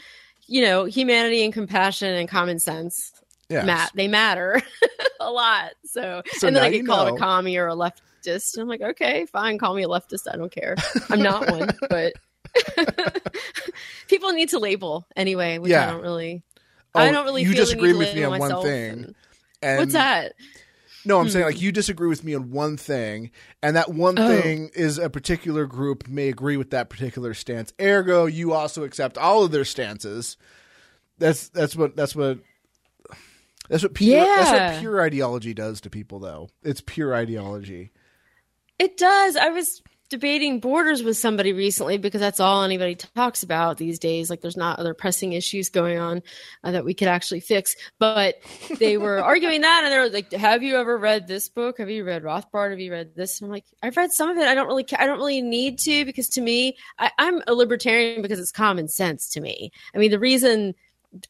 you know, humanity and compassion and common sense Yeah. mat they matter a lot. So, So and then I get called know. a commie or a leftist. I'm like, okay, fine, call me a leftist. I don't care. I'm not one, but people need to label anyway, which Yeah. I don't really. Oh, I don't really. you feel disagree the need with to me on one thing. and- And What's that? No, I'm Hmm. saying like you disagree with me on one thing, and that one Oh. thing is a particular group may agree with that particular stance. Ergo, you also accept all of their stances. That's that's what that's what that's what pure that's Yeah. what pure ideology does to people. Though it's pure ideology. It does. I was debating borders with somebody recently because that's all anybody talks about these days. Like, there's not other pressing issues going on uh, that we could actually fix. But they were arguing that, and they were like, "Have you ever read this book? Have you read Rothbard? Have you read this?" I'm like, "I've read some of it. I don't really, I don't really need to because to me, I, I'm a libertarian because it's common sense to me. I mean, the reason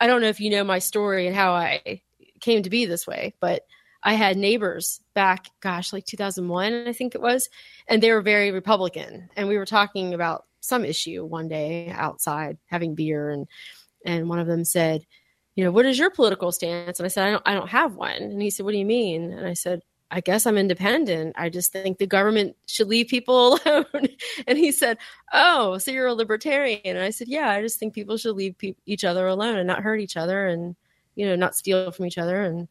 I don't know if you know my story and how I came to be this way, but I had neighbors back, gosh, like 2001, I think it was, and they were very Republican. And we were talking about some issue one day outside having beer, and and one of them said, "You know, what is your political stance?" And I said, "I don't, I don't have one." And he said, "What do you mean?" And I said, "I guess I'm independent. I just think the government should leave people alone." and he said, "Oh, so you're a libertarian?" And I said, "Yeah, I just think people should leave pe- each other alone and not hurt each other, and you know, not steal from each other." And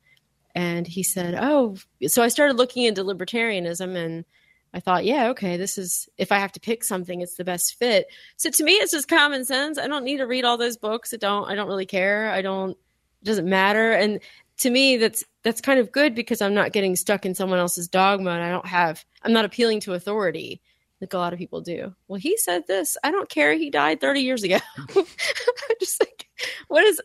and he said, "Oh." So I started looking into libertarianism, and I thought, "Yeah, okay, this is if I have to pick something, it's the best fit." So to me, it's just common sense. I don't need to read all those books. I don't. I don't really care. I don't. It doesn't matter. And to me, that's that's kind of good because I'm not getting stuck in someone else's dogma, and I don't have. I'm not appealing to authority like a lot of people do. Well, he said this. I don't care. He died 30 years ago. I'm just like, what is?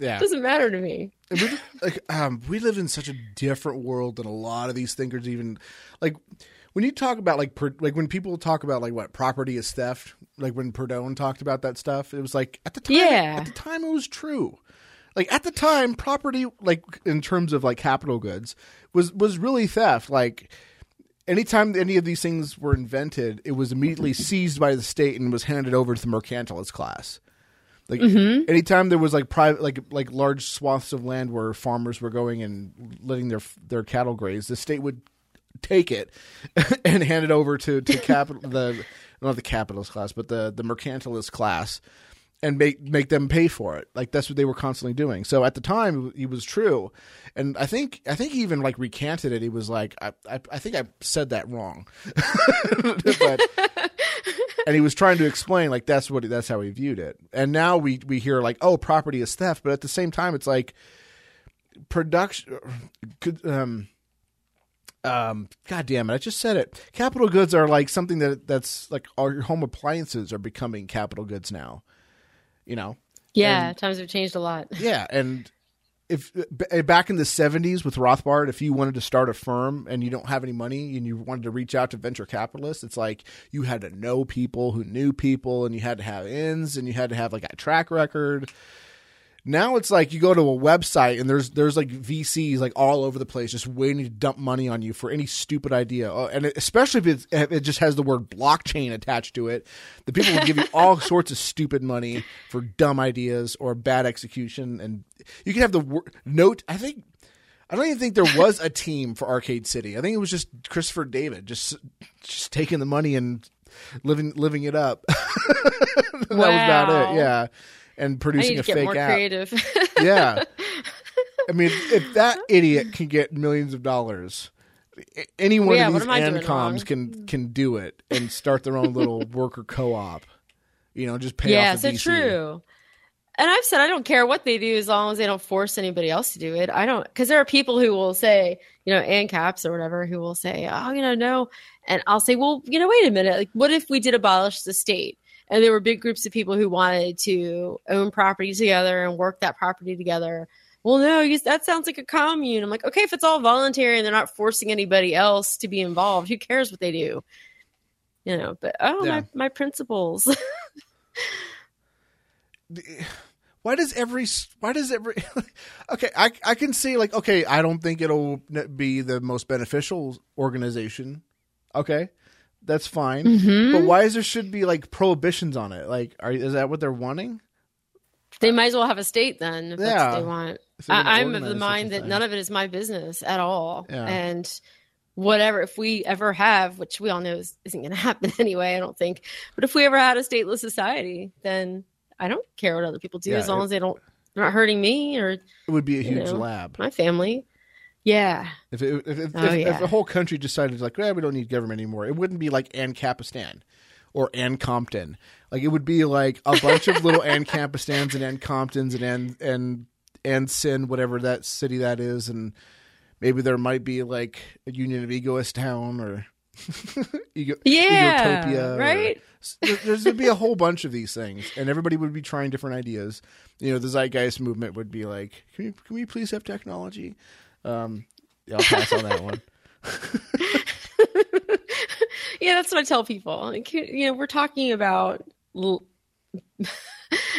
Yeah, doesn't matter to me. We, like um, we live in such a different world than a lot of these thinkers even like when you talk about like per, like when people talk about like what property is theft like when Proudhon talked about that stuff it was like at the time Yeah. at the time it was true like at the time property like in terms of like capital goods was was really theft like anytime any of these things were invented it was immediately seized by the state and was handed over to the mercantilist class like mm-hmm. anytime there was like private, like like large swaths of land where farmers were going and letting their their cattle graze, the state would take it and hand it over to to capital the not the capitalist class, but the the mercantilist class, and make make them pay for it. Like that's what they were constantly doing. So at the time, it was true, and I think I think he even like recanted it. He was like, I I, I think I said that wrong, but and he was trying to explain like that's what that's how he viewed it. And now we we hear like oh property is theft, but at the same time it's like production could um um god damn it i just said it capital goods are like something that that's like all your home appliances are becoming capital goods now you know Yeah, And- times have changed a lot. yeah, and if eh, back in the '70s with Rothbard, if you wanted to start a firm and you don't have any money and you wanted to reach out to venture capitalists, it's like you had to know people who knew people, and you had to have ins, and you had to have like a track record. Now it's like you go to a website and there's there's like VCs like all over the place just waiting to dump money on you for any stupid idea, Oh, and it, especially if it's, if it just has the word blockchain attached to it, the people will give you all sorts of stupid money for dumb ideas or bad execution, and you can have the wor- note. I think I don't even think there was a team for Arcade City. I think it was just Christopher David just just taking the money and living living it up. that was about it. Yeah. And producing a fake app creative. yeah. I mean, if that idiot can get millions of dollars, any one Yeah, of these ancoms can can do it and start their own little worker co-op. You know, just pay yeah, off the so true. And I've said I don't care what they do as long as they don't force anybody else to do it. I don't because there are people who will say, you know, ANCAPs or whatever, who will say, oh, you know, no, and I'll say, well, you know, wait a minute, like, what if we did abolish the state? And there were big groups of people who wanted to own property together and work that property together. Well, no, you, that sounds like a commune. I'm like, okay, if it's all voluntary and they're not forcing anybody else to be involved, who cares what they do? You know, but oh, Yeah. my, my principles. why does every why does every okay I I can see like okay I don't think it'll be the most beneficial organization okay that's fine Mhm. but why is there should be like prohibitions on it like are is that what they're wanting They might as well have a state then if that's Yeah. what they want. If they're gonna I, I'm of the mind that thing. none of it is my business at all. Yeah. And whatever, if we ever have, which we all know is, isn't going to happen anyway, I don't think. But if we ever had a stateless society, then I don't care what other people do Yeah, as long it- as they don't they're not hurting me or it would be a huge know. lab my family. Yeah. if it, if, if, Oh, if, yeah. if the whole country decided like well, we don't need government anymore it wouldn't be like Ancapistan or Ann Compton like it would be like a bunch of little Ancapistans and Ann Comptons and Ann and Ann Sin whatever that city that is and maybe there might be like a Union of Egoist Town or Ego, Yeah. Egotopia right? there- there's would be a whole bunch of these things, and everybody would be trying different ideas. You know, the zeitgeist movement would be like, "Can we, can we please have technology?" Um, yeah, I'll pass on that one. yeah, that's what I tell people. You know, we're talking about l-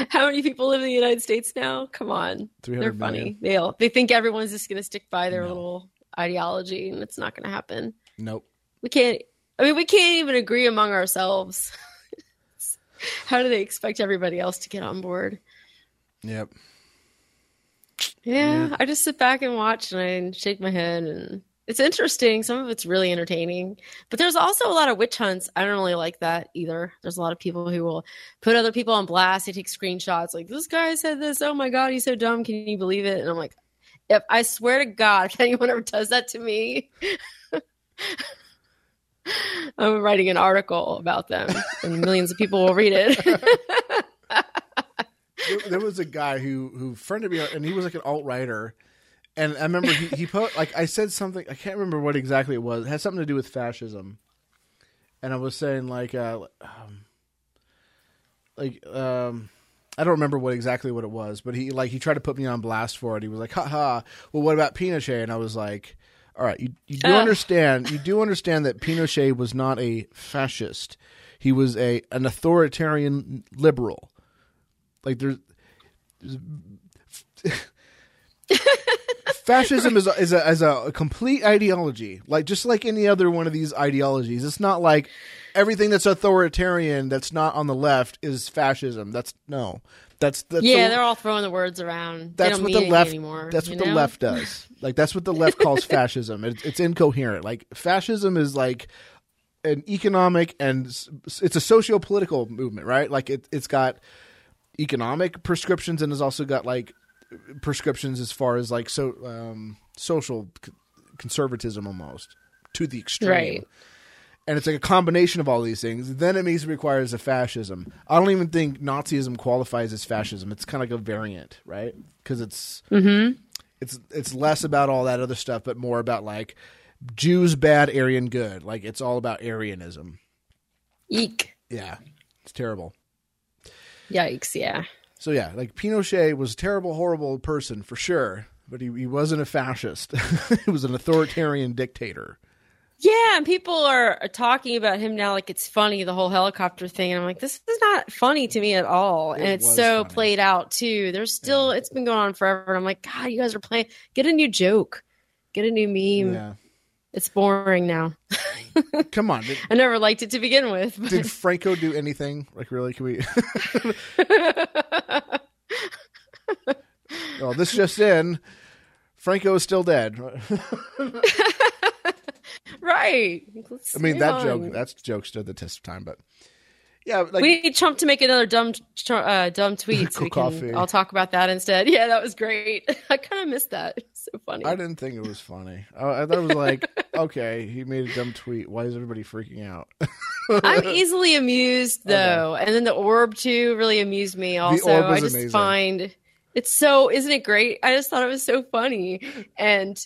how many people live in the United States now? Come on, they're funny. They they think everyone's just going to stick by their No. little ideology, and it's not going to happen. Nope. We can't. I mean, we can't even agree among ourselves. how do they expect everybody else to get on board? Yep. Yeah, Yeah. I just sit back and watch and I shake my head and it's interesting. Some of it's really entertaining. But there's also a lot of witch hunts. I don't really like that either. There's a lot of people who will put other people on blast. They take screenshots like this guy said this. Oh my god, he's so dumb. Can you believe it? And I'm like, if I swear to God, if anyone ever does that to me, I'm writing an article about them and millions of people will read it. There, there was a guy who who friended me, and he was like an alt writer. And I remember he, he put like I said something I can't remember what exactly it was. It had something to do with fascism, and I was saying like uh, um, like um, I don't remember what exactly what it was, but he like he tried to put me on blast for it. He was like, "Ha ha! Well, what about Pinochet?" And I was like, "All right, you you do Ugh. understand you do understand that Pinochet was not a fascist. He was a an authoritarian liberal. Like there's." fascism is a, is a is a complete ideology like just like any other one of these ideologies it's not like everything that's authoritarian that's not on the left is fascism that's no that's that's yeah, the, they're all throwing the words around. that's they don't what the left anymore. that's what the left does like that's what the left calls fascism it's, it's incoherent like fascism is like an economic and it's a socio-political movement right like it, it's got economic prescriptions and has also got like prescriptions as far as like so um, social c- conservatism almost to the extreme. Right. and it's like a combination of all these things. Then it means it requires a fascism. I don't even think nazism qualifies as fascism. It's kind of like a variant right? Because it's mm-hmm. it's it's less about all that other stuff but more about like jews bad aryan good. Like it's all about aryanism. Eek. yeah. It's terrible Yikes, yeah. So yeah, like Pinochet was a terrible, horrible person for sure, but he, he wasn't a fascist. he was an authoritarian dictator. Yeah, and people are, are talking about him now like it's funny, the whole helicopter thing. And I'm like, this is not funny to me at all. and it's so funny. played out too. There's still, it's been going on forever. And I'm like, God, you guys are playing. Get a new joke, get a new meme. Yeah, It's boring now. come on. Did, I never liked it to begin with. But did Franco do anything? Like really? Can we? well, oh, this just in. Franco is still dead. right. Let's I mean, that on. joke, that joke stood the test of time, but yeah, like we need Trump to make another dumb, uh, dumb tweet. So we Coffee. can, I'll talk about that instead. Yeah, that was great. I kind of missed that. It's so funny. I didn't think it was funny. I, I thought it was like, okay, he made a dumb tweet. Why is everybody freaking out? I'm easily amused though, and then the orb too really amused me. Also, I just amazing. find it's so isn't it great? I just thought it was so funny, and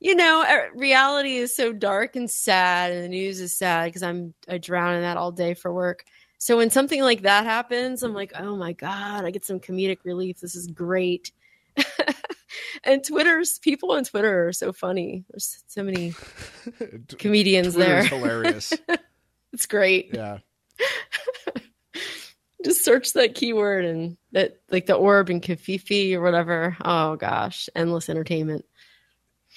you know, uh, reality is so dark and sad, and the news is sad because I'm I drown in that all day for work. So when something like that happens, I'm like, oh my god, I get some comedic relief. This is great. and Twitter's people on Twitter are so funny. There's so many comedians there. is hilarious. It's great. Yeah. Just search that keyword and that like the orb and covfefe or whatever. Oh gosh, endless entertainment.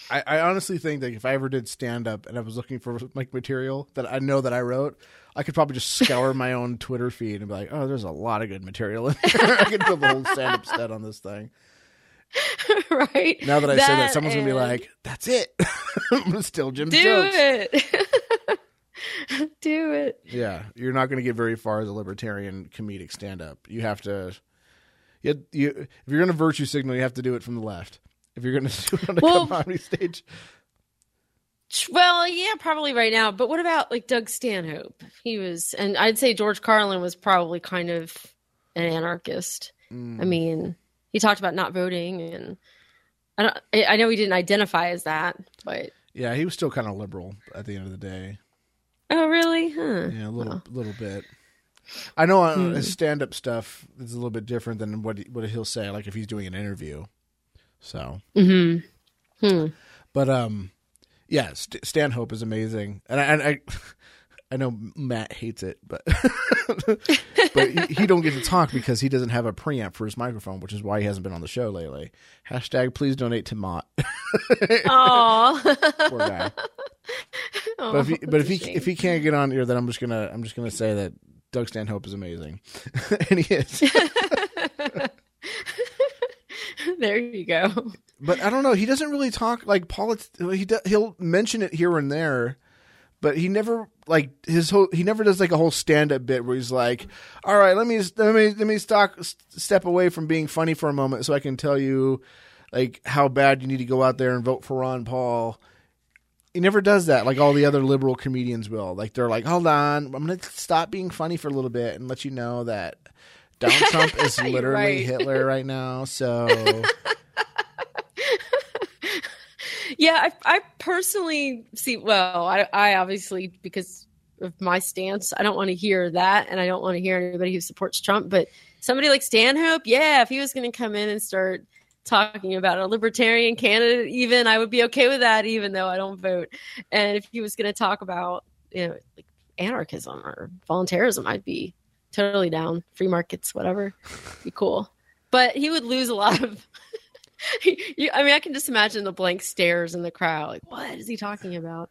I, I honestly think that if I ever did stand up and I was looking for like material that I know that I wrote, I could probably just scour my own Twitter feed and be like, "Oh, there's a lot of good material in there. I could build a whole stand up set on this thing." right. Now that I say that, someone's gonna be like, "That's it. I'm still Jim Do jokes." it. Do it. Yeah, you're not going to get very far as a libertarian comedic stand up. You have to, you, you if you're going to virtue signal, you have to do it from the left. If you're going to do it on a Well- comedy stage, Well, yeah, probably right now. But what about like Doug Stanhope? He was, and I'd say George Carlin was probably kind of an anarchist. Mm. I mean, he talked about not voting, and I don't. I know he didn't identify as that, but yeah, he was still kind of liberal at the end of the day. oh, really? Huh. Yeah, a little, little bit. I know Hmm. his stand up stuff is a little bit different than what he, what he'll say, like if he's doing an interview. So, Hmm. Hmm. but um, yeah, St- Stanhope is amazing, and I, and I, I know Matt hates it, but but he, he don't get to talk because he doesn't have a preamp for his microphone, which is why he hasn't been on the show lately. Hashtag please donate to Mott, Aw. poor guy. Aw, But if he, but if he shame. if he can't get on here, then I'm just gonna I'm just gonna say that Doug Stanhope is amazing, and he is. there you go. But I don't know. He doesn't really talk like politics. He do, he'll mention it here and there, but he never like his whole. He never does like a whole stand up bit where he's like, "All right, let me let me let me stock, step away from being funny for a moment so I can tell you like how bad you need to go out there and vote for Ron Paul." He never does that like all the other liberal comedians will. Like they're like, "Hold on, I'm going to stop being funny for a little bit and let you know that." Donald Trump is literally right. Hitler right now, so Yeah, I, I personally see. Well, I, I obviously because of my stance, I don't want to hear that, and I don't want to hear anybody who supports Trump. But somebody like Stanhope, yeah, if he was going to come in and start talking about a libertarian candidate, even I would be okay with that, even though I don't vote. And if he was going to talk about you know like anarchism or voluntarism, I'd be totally down. Free markets, whatever, be cool. But he would lose a lot of you, I mean, I can just imagine the blank stares in the crowd. Like, what is he talking about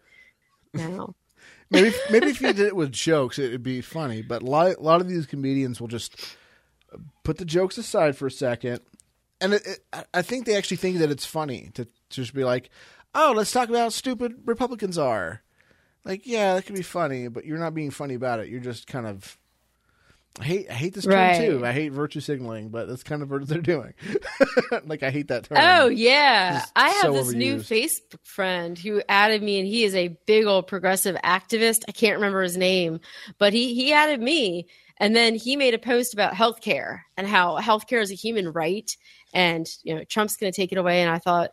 now? Maybe maybe if you did it with jokes, it'd be funny. But a lot, a lot of these comedians will just put the jokes aside for a second, and it, it, I- I think they actually think that it's funny to, to just be like, "Oh, let's talk about how stupid Republicans are." Like, yeah, that could be funny, but you're not being funny about it. You're just kind of. I hate I hate this term Right. too. I hate virtue signaling, but that's kind of what they're doing. like I hate that term. Oh yeah, I have so this new. Facebook friend who added me, and he is a big old progressive activist. I can't remember his name, but he he added me, and then he made a post about healthcare and how healthcare is a human right, and you know Trump's going to take it away. And I thought.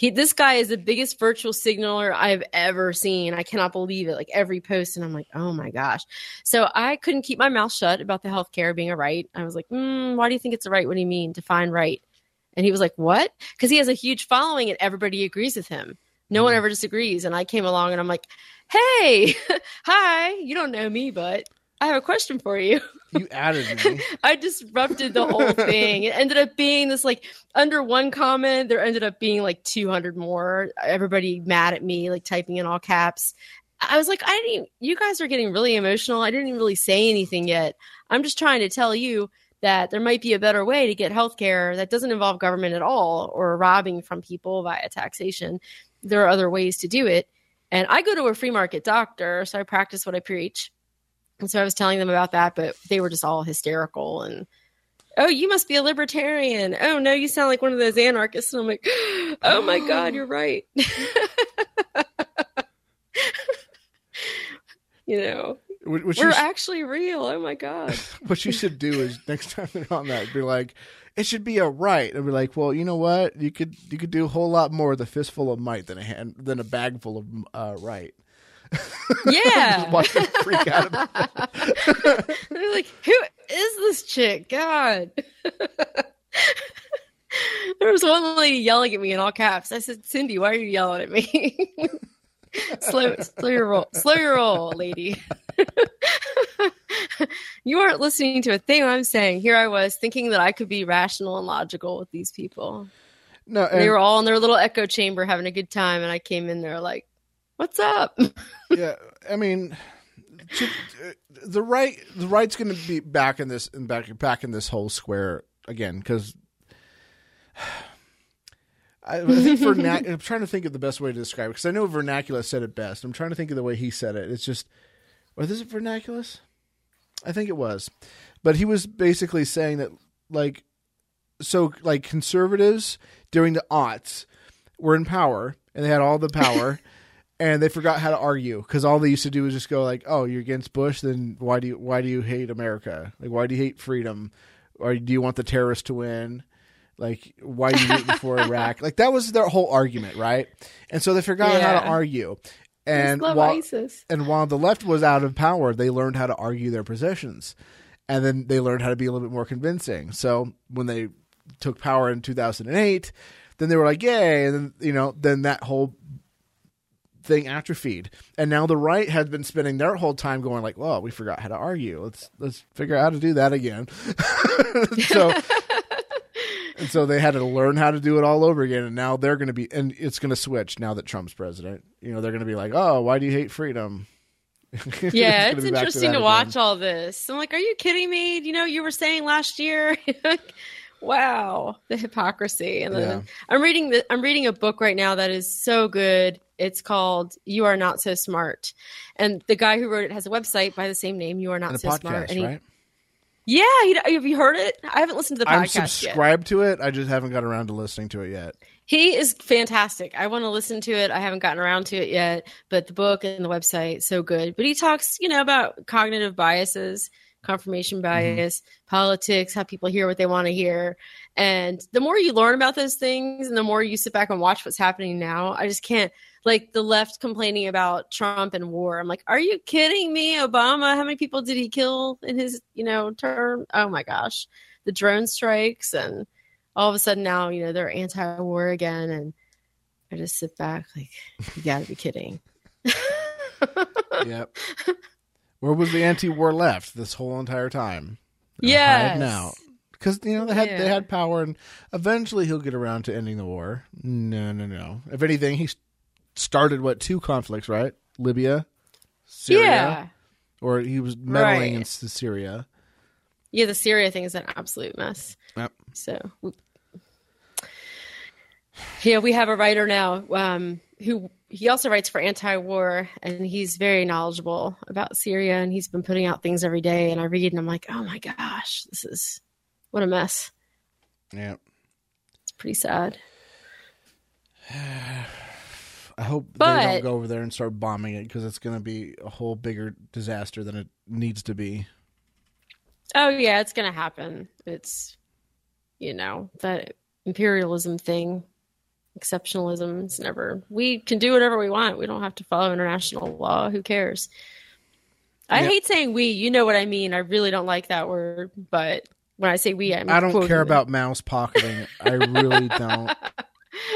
He, this guy is the biggest virtual signaler I've ever seen. I cannot believe it. Like every post, and I'm like, oh my gosh. So I couldn't keep my mouth shut about the healthcare being a right. I was like, mm, why do you think it's a right? What do you mean? Define right. And he was like, What? Because he has a huge following and everybody agrees with him. No one ever disagrees. And I came along and I'm like, Hey, hi, you don't know me, but I have a question for you. You added me. I disrupted the whole thing. It ended up being this like under one comment, there ended up being like 200 more. Everybody mad at me, like typing in all caps. I was like, I didn't, even- you guys are getting really emotional. I didn't even really say anything yet. I'm just trying to tell you that there might be a better way to get healthcare that doesn't involve government at all or robbing from people via taxation. There are other ways to do it. And I go to a free market doctor, so I practice what I preach. And so I was telling them about that, but they were just all hysterical and oh, you must be a libertarian. Oh no, you sound like one of those anarchists. And I'm like, oh my God, you're right. you know, What, what we're you, actually real. Oh my God. what you should do is next time they're on that, be like, it should be a right. And be like, well, you know what? You could you could do a whole lot more with a fistful of might than a hand than a bag full of uh, right. Yeah. Watch them freak out. They're like, who is this chick? God. there was one lady yelling at me in all caps. I said, Cindy, why are you yelling at me? slow, slow your roll, slow your roll, lady. you aren't listening to a thing I'm saying. Here I was thinking that I could be rational and logical with these people. No, they were all in their little echo chamber having a good time, and I came in there like, "What's up?" yeah, I mean, to- uh, the right, the right's going to be back in this, in back, back in this whole square again because I, I think vernac- I'm trying to think of the best way to describe it because I know Vernaculus said it best. I'm trying to think of the way he said it. It's just, was this Vernaculus? I think it was, but he was basically saying that like, so like conservatives during the aughts were in power and they had all the power. and they forgot how to argue because all they used to do was just go like, "Oh, you're against Bush, then why do you why do you hate America? Like, why do you hate freedom? Or do you want the terrorists to win? Like, why are you rooting for Iraq? Like, that was their whole argument, right? And so they forgot how to argue. And while ISIS. and while the left was out of power, they learned how to argue their positions, and then they learned how to be a little bit more convincing. So when they took power in 2008, then they were like, "Yay!" And then you know, then that whole thing atrophied, and now the right has been spending their whole time going like, "Well, we forgot how to argue. Let's let's figure out how to do that again." so. And so they had to learn how to do it all over again, and now they're going to be, and it's going to switch now that Trump's president. You know, they're going to be like, "Oh, why do you hate freedom?" Yeah, gonna it's interesting that to, watch all this. I'm like, are you kidding me? You know, you were saying last year. wow, the hypocrisy. And then Yeah. I'm reading the I'm reading a book right now that is so good. It's called "You Are Not So Smart," and the guy who wrote it has a website by the same name. You are not so smart. podcast, And he, right? yeah, he, have you heard it? I haven't listened to the I'm podcast yet. subscribed to it. I just haven't got around to listening to it yet. He is fantastic. I want to listen to it. I haven't gotten around to it yet, but the book and the website so good. But he talks, you know, about cognitive biases, confirmation mm-hmm. bias, politics, how people hear what they want to hear. And the more you learn about those things and the more you sit back and watch what's happening now, I just can't like the left complaining about Trump and war. I'm like, are you kidding me? Obama, how many people did he kill in his, you know, term? Oh my gosh. The drone strikes and all of a sudden now you know they're anti-war again and i just sit back like you gotta be kidding yep. Where was the anti-war left this whole entire time? Uh, yeah. Now, because you know they had they had power, and eventually he'll get around to ending the war. No, no, no. If anything, he s- started what two conflicts, right? Libya, Syria, yeah or he was meddling Right. in Syria. yeah the syria thing is an absolute mess Yep. so yeah we have a writer now um, who he also writes for anti-war and he's very knowledgeable about syria and he's been putting out things every day and i read and i'm like oh my gosh this is what a mess Yeah. it's pretty sad I hope they But- don't go over there and start bombing it because it's going to be a whole bigger disaster than it needs to be. Oh yeah, it's gonna happen. It's you know that imperialism thing, exceptionalism. It's never. We can do whatever we want. We don't have to follow international law. Who cares? I Yeah. hate saying we. You know what I mean. I really don't like that word. But when I say we, I'm I don't care them. about mouse pocketing. I really don't.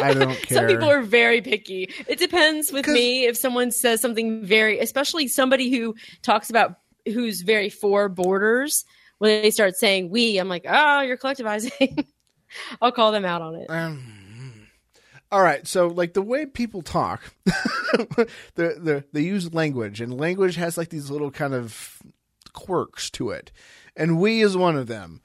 I don't care. Some people are very picky. It depends with me if someone says something very, especially somebody who talks about who's very for borders. When they start saying we, I'm like, oh, you're collectivizing. I'll call them out on it. Um, all right, so like the way people talk, the the they use language, and language has like these little kind of quirks to it, and we is one of them.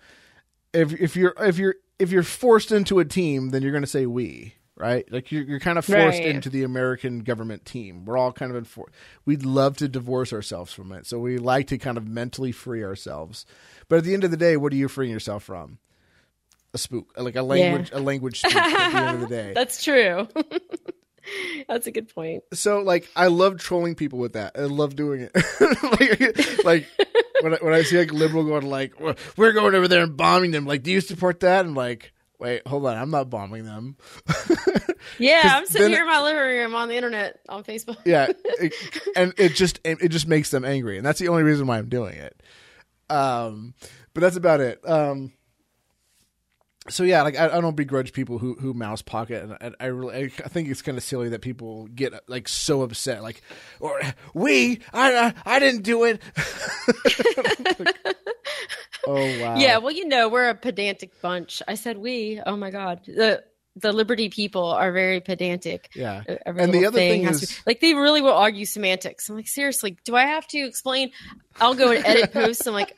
If if you're if you're if you're forced into a team, then you're going to say we, right? Like you're you're kind of forced Right. into the American government team. We're all kind of enfor- We'd love to divorce ourselves from it, so we like to kind of mentally free ourselves. But at the end of the day, what are you freeing yourself from? A spook, like a language, a language spook. at the end of the day, That's true. That's a good point. so like I love trolling people with that. I love doing it. like, like when I, when I see like liberal going like we're going over there and bombing them. Like, do you support that? And like, wait, hold on, I'm not bombing them. yeah, I'm sitting then- here in my living room on the internet on Facebook. yeah, it, and it just it just makes them angry, and that's the only reason why I'm doing it. Um, but that's about it. Um, so yeah, like I, I don't begrudge people who who mouse pocket, and I, I really I think it's kind of silly that people get like so upset, like or we I I, I didn't do it. Like, oh wow. Yeah, well, you know, we're a pedantic bunch. I said we. Oh my god. The the Liberty people are very pedantic. Yeah. Every And the other thing has is- to, like they really will argue semantics. I'm like, seriously, do I have to explain? I'll go and edit posts. I'm like,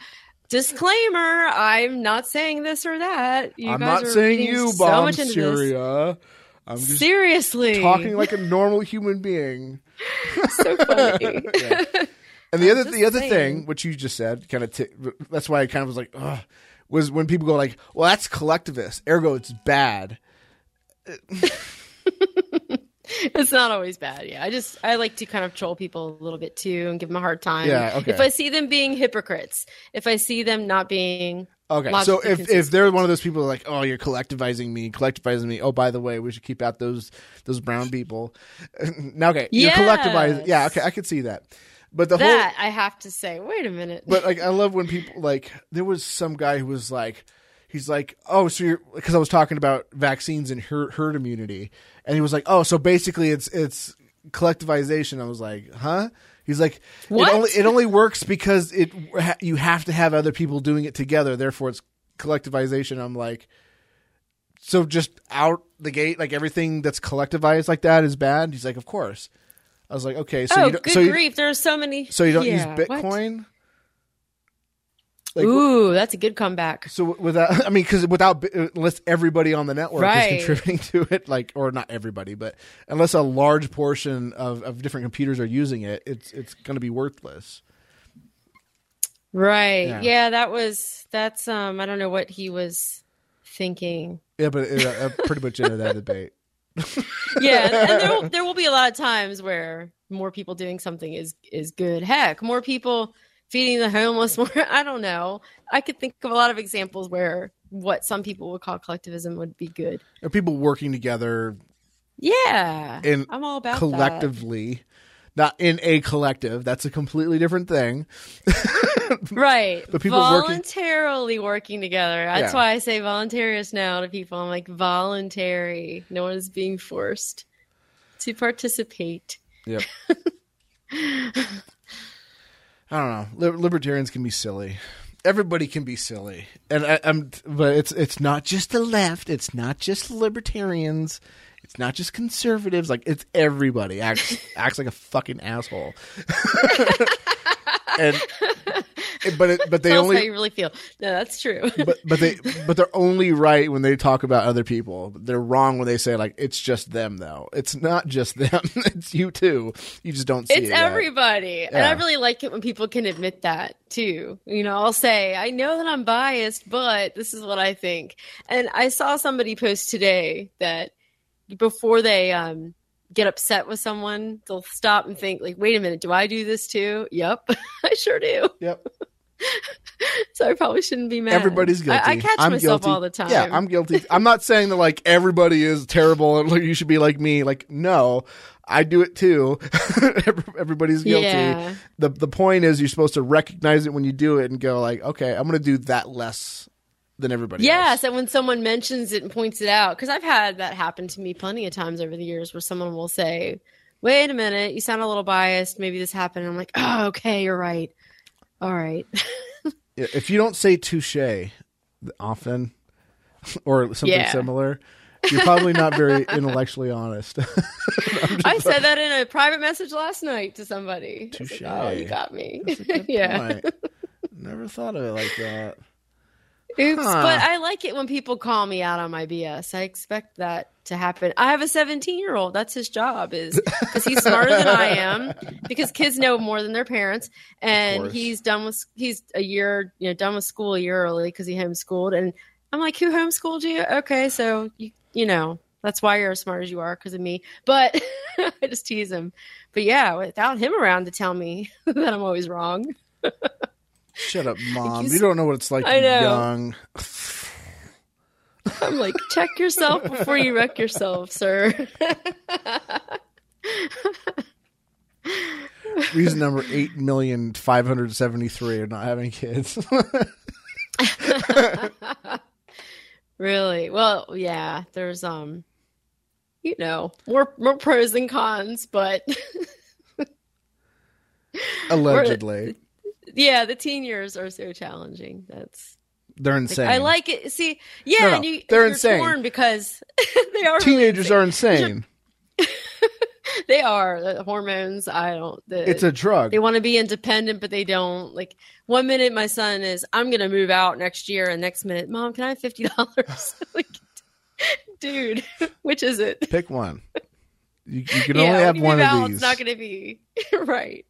disclaimer, I'm not saying this or that. You I'm not saying you so bomb this. Syria. I'm just Seriously, talking like a normal human being. so funny. Yeah. And the I'm other the other saying. thing, which you just said, kind of t- that's why I kind of was like, Ugh, was when people go like, "Well, that's collectivist, ergo it's bad." it's not always bad. Yeah, I just I like to kind of troll people a little bit too and give them a hard time. Yeah, okay. If I see them being hypocrites, if I see them not being Okay, so if if they're one of those people like, "Oh, you're collectivizing me, collectivizing me," oh, by the way, we should keep out those those brown people. now, okay, you're collectivizing. Yeah, okay, I could see that. But the whole that, I have to say, wait a minute. But like, I love when people like. There was some guy who was like, he's like, oh, so you're because I was talking about vaccines and herd, herd immunity, and he was like, oh, so basically it's it's collectivization. I was like, huh? He's like, What? it only it only works because it you have to have other people doing it together. Therefore, it's collectivization. I'm like, so just out the gate, like everything that's collectivized like that is bad. He's like, of course. I was like, okay, so oh, you don't, good so you, grief! There are so many. so you don't Yeah, use what? Like, Ooh, that's a good comeback. So without, I mean, because without, unless everybody on the network Right. is contributing to it, like, or not everybody, but unless a large portion of, of different computers are using it, it's it's going to be worthless. Right. Yeah. Yeah. that was that's um I don't know what he was thinking. Yeah, but it, uh, pretty much ended that debate. Yeah, and, and there, will, there will be a lot of times where more people doing something is is good. Heck, more people feeding the homeless. More, I don't know. I could think of a lot of examples where what some people would call collectivism would be good. Or people working together Yeah, in I'm all about that. collectively, not in a collective. That's a completely different thing. right But people working- voluntarily working, together that's Yeah. why i say voluntarist now to people i'm like voluntary no one is being forced to participate Yep. I don't know. Li- libertarians can be silly. Everybody can be silly, and I, I'm. But it's it's not just the left. It's not just libertarians. It's not just conservatives. Like it's everybody acts acts like a fucking asshole. and but it, but they us how only you really feel no that's true but but they but they're only right when they talk about other people. They're wrong when they say like it's just them though. It's not just them. it's you too. You just don't see it's it. everybody and i really like it when people can admit that too you know i'll say i know that i'm biased but this is what i think and i saw somebody post today that before they um get upset with someone they'll stop and think like wait a minute do i do this too yep i sure do Yep. so I probably shouldn't be mad. Everybody's guilty. I, I catch I'm myself guilty. all the time. Yeah, I'm guilty. I'm not saying that like everybody is terrible and like, you should be like me. Like, no, I do it too. Everybody's guilty. Yeah. The the point is you're supposed to recognize it when you do it and go like, okay, I'm going to do that less than everybody Yes, else. and when someone mentions it and points it out, because I've had that happen to me plenty of times over the years, where someone will say, "Wait a minute, you sound a little biased. Maybe this happened." And I'm like, "Oh, okay, you're right. All right." If you don't say touche often or something Yeah. similar, you're probably not very intellectually honest. I said that in a private message last night to somebody. Was like, oh, you got me. That's a good yeah. point. Never thought of it like that. Oops. Huh. But I like it when people call me out on my BS. I expect that to happen. I have a 17 year old. That's his job is because he's smarter than I am because kids know more than their parents. And he's done with, he's a year, you know, done with school a year early because he homeschooled. And I'm like, who homeschooled you? Okay. So you, you know, that's why you're as smart as you are because of me. But I just tease him. But yeah, without him around to tell me that I'm always wrong. Shut up, mom. you You, don't know what it's like I to be know. young. I'm like, check yourself before you wreck yourself, sir. Reason number eight million five hundred seventy three of not having kids. Really? Well, yeah. There's um, you know, more more pros and cons, but Allegedly, yeah, the teen years are so challenging. That's they're like, insane. I like it. See, yeah, No, no, and you, they're you're insane. because they are really Teenagers insane. are insane. They are the hormones. I don't. The, It's a drug. they want to be independent, but they don't. Like one minute, my son is, "I'm going to move out next year," and next minute, "Mom, can I have fifty dollars?" like, dude, which is it? Pick one. You, you can Yeah, only have one of out, these. It's not going to be right.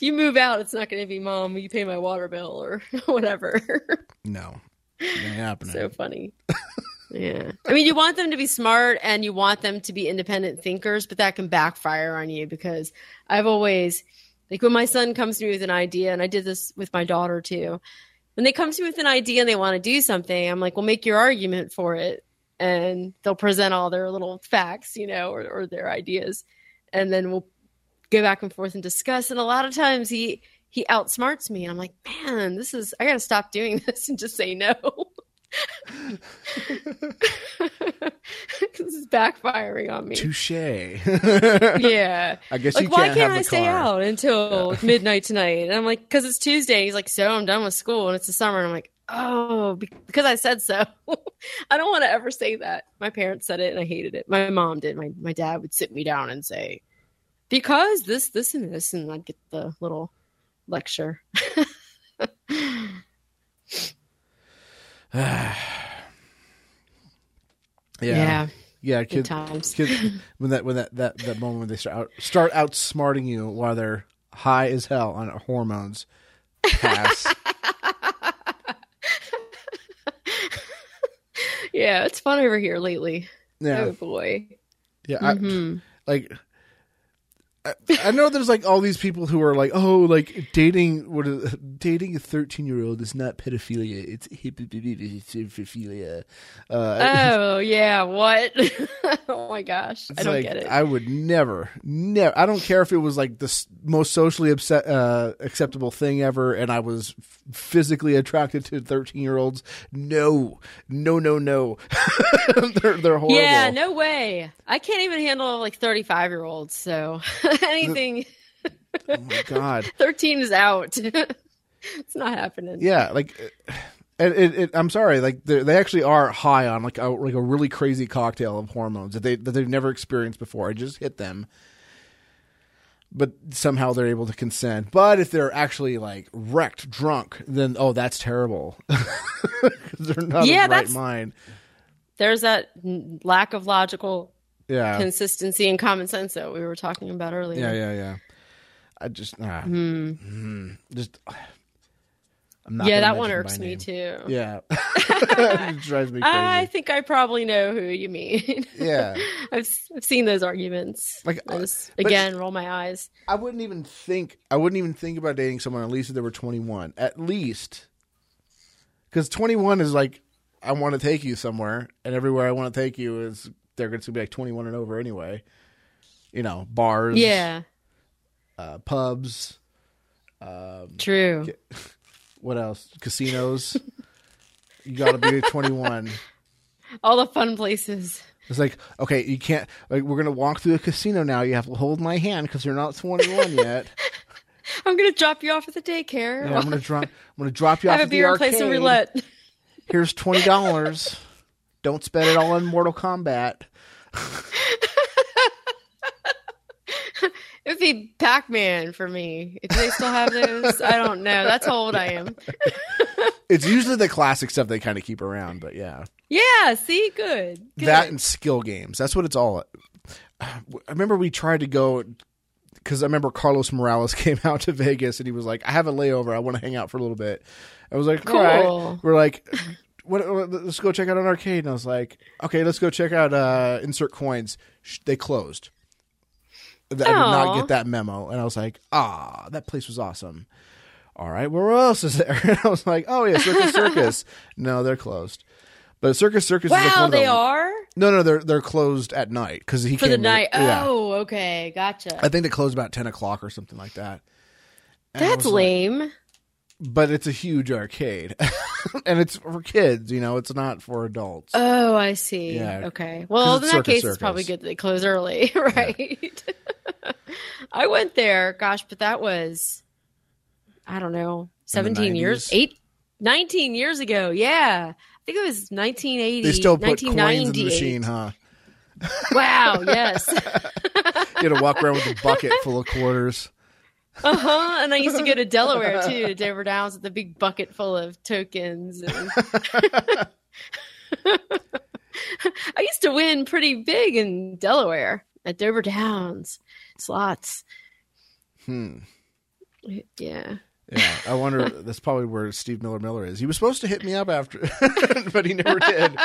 If you move out, it's not going to be, "Mom, you pay my water bill?" or whatever. no, ain't happening. so funny. yeah. I mean, you want them to be smart and you want them to be independent thinkers, but that can backfire on you because I've always, like, when my son comes to me with an idea, and I did this with my daughter too, when they come to me with an idea and they want to do something, I'm like, well, make your argument for it. And they'll present all their little facts, you know, or, or their ideas. And then we'll go back and forth and discuss. And a lot of times he, he outsmarts me. And I'm like, man, this is, I got to stop doing this and just say no. this is backfiring on me. Touche. Yeah. I guess Like, you why can't why can't I stay out until midnight tonight? And I'm like, because it's Tuesday. He's like, so I'm done with school and it's the summer. And I'm like, oh, because I said so. I don't want to ever say that. My parents said it and I hated it. My mom did. My my dad would sit me down and say, because this, this, and this, and I'd get the little lecture. Yeah. Yeah, good kids, times. kids when that when that, that, that moment when they start out, start outsmarting you while they're high as hell on hormones. Pass. yeah, it's fun over here lately. yeah. Oh boy. Yeah. I, Mhm. like I, I know there's like all these people who are like, oh, like dating what is dating a 13 year old is not pedophilia, it's hebephilia. Uh, Oh yeah, what? oh my gosh, I don't like, get it. I would never, never. I don't care if it was like the most socially upset, uh, acceptable thing ever, and I was f- physically attracted to 13 year olds. No, no, no, no. they're they're horrible. yeah, no way. I can't even handle like thirty-five year olds. So anything Oh my god. thirteen is out. it's not happening. Yeah, like, uh, it, it, it, I'm sorry, like they they actually are high on like a like a really crazy cocktail of hormones that they that they've never experienced before. It just hit them, but somehow they're able to consent. But if they're actually like wrecked, drunk, then oh, that's terrible. they're not Yeah, in the right mind. There's that lack of logical Yeah, consistency and common sense that we were talking about earlier. yeah, yeah, yeah. I just ah, mm, just. I'm not. Yeah, that one irks me too. Yeah, it drives me crazy. I think I probably know who you mean. yeah. I've I've seen those arguments. Like, I just again roll my eyes. I wouldn't even think. I wouldn't even think about dating someone at least if they were 21. At least, because 21 is like, I want to take you somewhere, and everywhere I want to take you is they're going to be like 21 and over anyway. You know, bars, Yeah, uh, pubs, true. what else? Casinos. you got to be 21. All the fun places. It's like, okay, you can't. Like, we're gonna walk through a casino now. You have to hold my hand because you're not 21 yet. I'm gonna drop you off at the daycare. Yeah, I'm gonna drop. I'm gonna drop you off have a at the beer and arcade. play some roulette. here's twenty dollars. Don't spend it all on Mortal Kombat. It would be Pac-Man for me. If they still have those? I don't know. That's how old I am. It's usually the classic stuff they kind of keep around, but yeah, Yeah. See, good. good. that and skill games. That's what it's all. I remember we tried to go because I remember Carlos Morales came out to Vegas and he was like, "I have a layover. I want to hang out for a little bit." I was like, "All right." Cool. We're like, what, what- let's go check out an arcade. And I was like, okay, let's go check out uh, Insert Coins. They closed. I did not get that memo. And I was like, ah, that place was awesome. All right, where else is there? And I was like, oh, yeah, Circus Circus. no, they're closed. But Circus Circus is like Wow, one they the- are No, no, they're they're closed at night because he for came the night. Oh, okay, gotcha. I think they closed about ten o'clock or something like that. And That's was like- lame. But it's a huge arcade, and it's for kids. You know, it's not for adults. Oh, I see. Yeah. Okay. Well, in that Circus case, it's probably good that they close early, right? I went there, gosh, but that was, I don't know, 17 years, 90s? eight, 19 years ago. Yeah. I think it was 1980. they still put coins in the machine, huh? Wow. Yes. You had to walk around with a bucket full of quarters. Uh huh. And I used to go to Delaware too, to Dover Downs with a big bucket full of tokens. And... I used to win pretty big in Delaware at Dover Downs slots. Hmm. Yeah. Yeah, I wonder. that's probably where Steve Miller Miller is. He was supposed to hit me up after, but he never did.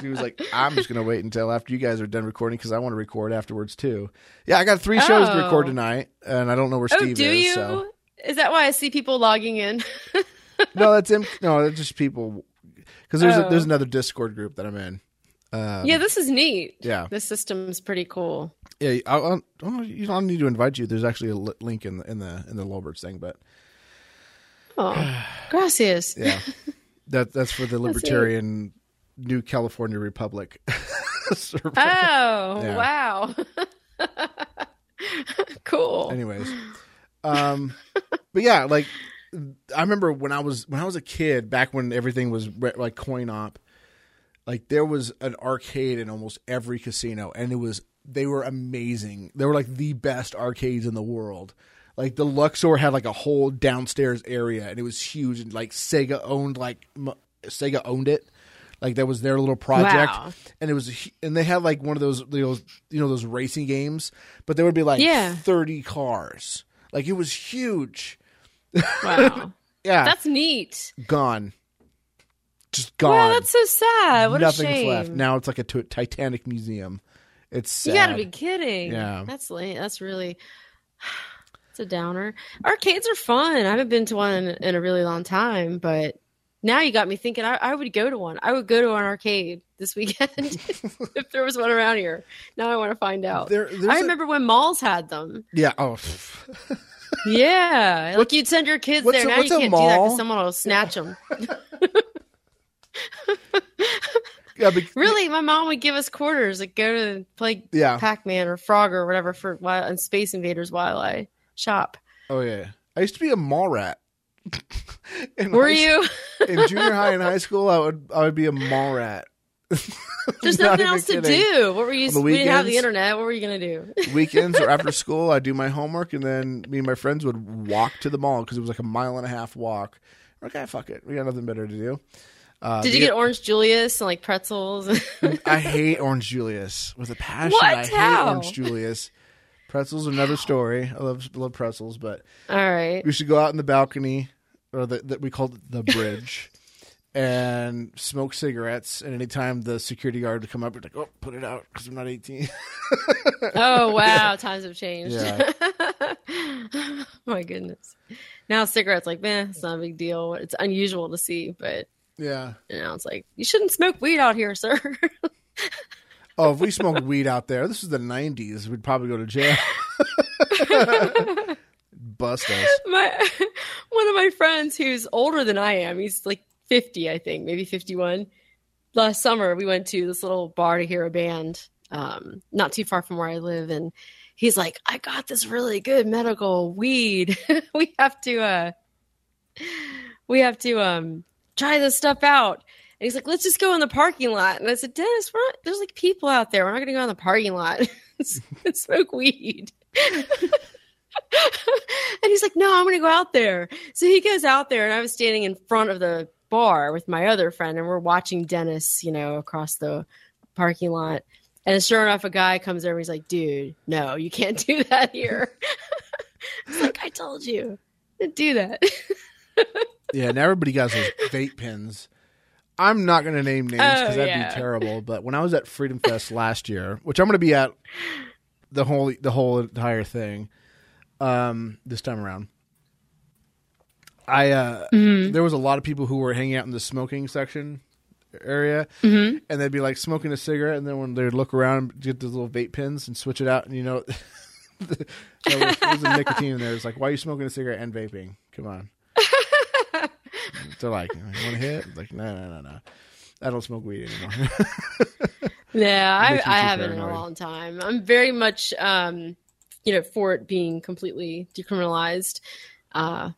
He was like, "I'm just gonna wait until after you guys are done recording because I want to record afterwards too." Yeah, I got three shows to record Oh. tonight, and I don't know where Oh, Steve do is. you? So Is that why I see people logging in? no, that's him. No, that's just people. Because there's a, Oh. there's another Discord group that I'm in. Um, yeah, this is neat. yeah, This system's pretty cool. yeah. I, I, I, you don't need to invite you. There's actually a li- link in the in the in the Lolberts thing, but Oh, gracias. yeah, that that's for the. Libertarian New California Republic. Oh, Yeah. wow. cool. anyways um but yeah like i remember when i was when i was a kid back when everything was re- like coin op like there was an arcade in almost every casino and it was they were amazing they were like the best arcades in the world like the luxor had like a whole downstairs area and it was huge and like sega owned like m- sega owned it like that was their little project Wow. and it was and they had like one of those those you know those racing games but there would be like Yeah. 30 cars like it was huge Wow. yeah That's neat. gone just gone Wow, that's so sad. What nothing's a shame. left now it's like a t- titanic museum it's sad. You got to be kidding. Yeah. That's late. That's really. It's a downer. Arcades are fun. I haven't been to one in, in a really long time, but now you got me thinking. I, I would go to one. I would go to an arcade this weekend if there was one around here. Now I want to find out. There- I a- remember when malls had them. yeah oh Yeah, like you'd send your kids there. a- now you can't do that because someone will snatch them. yeah but, Really, my mom would give us quarters, like go to play Yeah. Pac-Man or Frog or whatever for while and Space Invaders while I shop. oh yeah i used to be a mall rat Were high- you? in junior high and high school i would i would be a mall rat There's Not nothing else to do. What were you? We didn't have the internet. What were you gonna do? weekends or after school, I'd do my homework, and then me and my friends would walk to the mall because it was like a mile and a half walk. Like, "Ah, fuck it, we got nothing better to do. Uh, Did you the- get Orange Julius and like pretzels? I hate Orange Julius with a passion. What? I hate Orange Julius. Pretzels are another story. I love love pretzels, but All right. we should go out in the balcony, or the, the we called the bridge, and smoke cigarettes. And anytime the security guard would come up, we'd like, "Oh, put it out because I'm not 18." Oh wow, times have changed. Yeah. My goodness. Now cigarettes, like man, it's not a big deal. It's unusual to see, but yeah. you know, it's like you shouldn't smoke weed out here, sir. Oh, if we smoked weed out there, this is the '90s. We'd probably go to jail. Bust us. my one of my friends who's older than I am, he's like 50, I think, maybe 51. Last summer, we went to this little bar to hear a band, um, not too far from where I live, and he's like, "I got this really good medical weed. we have to, uh, we have to, um, try this stuff out." And he's like, "Let's just go in the parking lot." And I said, "Dennis, we're not, there's like people out there. We're not going to go in the parking lot and smoke weed." and he's like, "No, I'm going to go out there." So he goes out there, and I was standing in front of the bar with my other friend, and we're watching Dennis, you know, across the parking lot. And sure enough, a guy comes over. He's like, "Dude, no, you can't do that here." like I told you, don't do that. Yeah, and everybody got those vape pens. I'm not going to name names because Oh, that'd yeah. be terrible. But when I was at Freedom Fest last year, which I'm going to be at the whole the whole entire thing, um, this time around, I uh, Mm-hmm. there was a lot of people who were hanging out in the smoking section area, Mm-hmm. and they'd be like smoking a cigarette, and then when they'd look around, get those little vape pens and switch it out, and you know. there was, there was a nicotine in there. It's like, why are you smoking a cigarette and vaping? Come on. They're like, "You want to hit?" Like, no, no, no, no. I don't smoke weed anymore. Yeah, I, I haven't in a long time. I'm very much, um, you know, for it being completely decriminalized. Uh,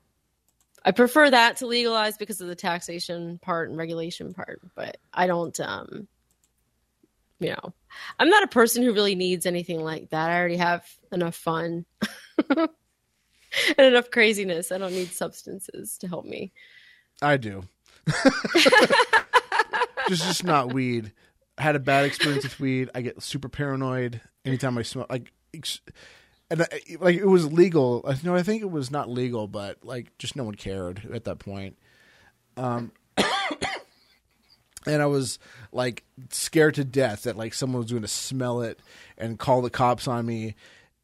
I prefer that to legalize because of the taxation part and regulation part, but I don't, um, you know, I'm not a person who really needs anything like that. I already have enough fun and enough craziness. I don't need substances to help me. I do. just just not weed. I had a bad experience with weed. I get super paranoid anytime I smoke. Like, and I, like it was legal. I No, I think it was not legal, but like just no one cared at that point. Um, and I was like scared to death that like someone was going to smell it and call the cops on me.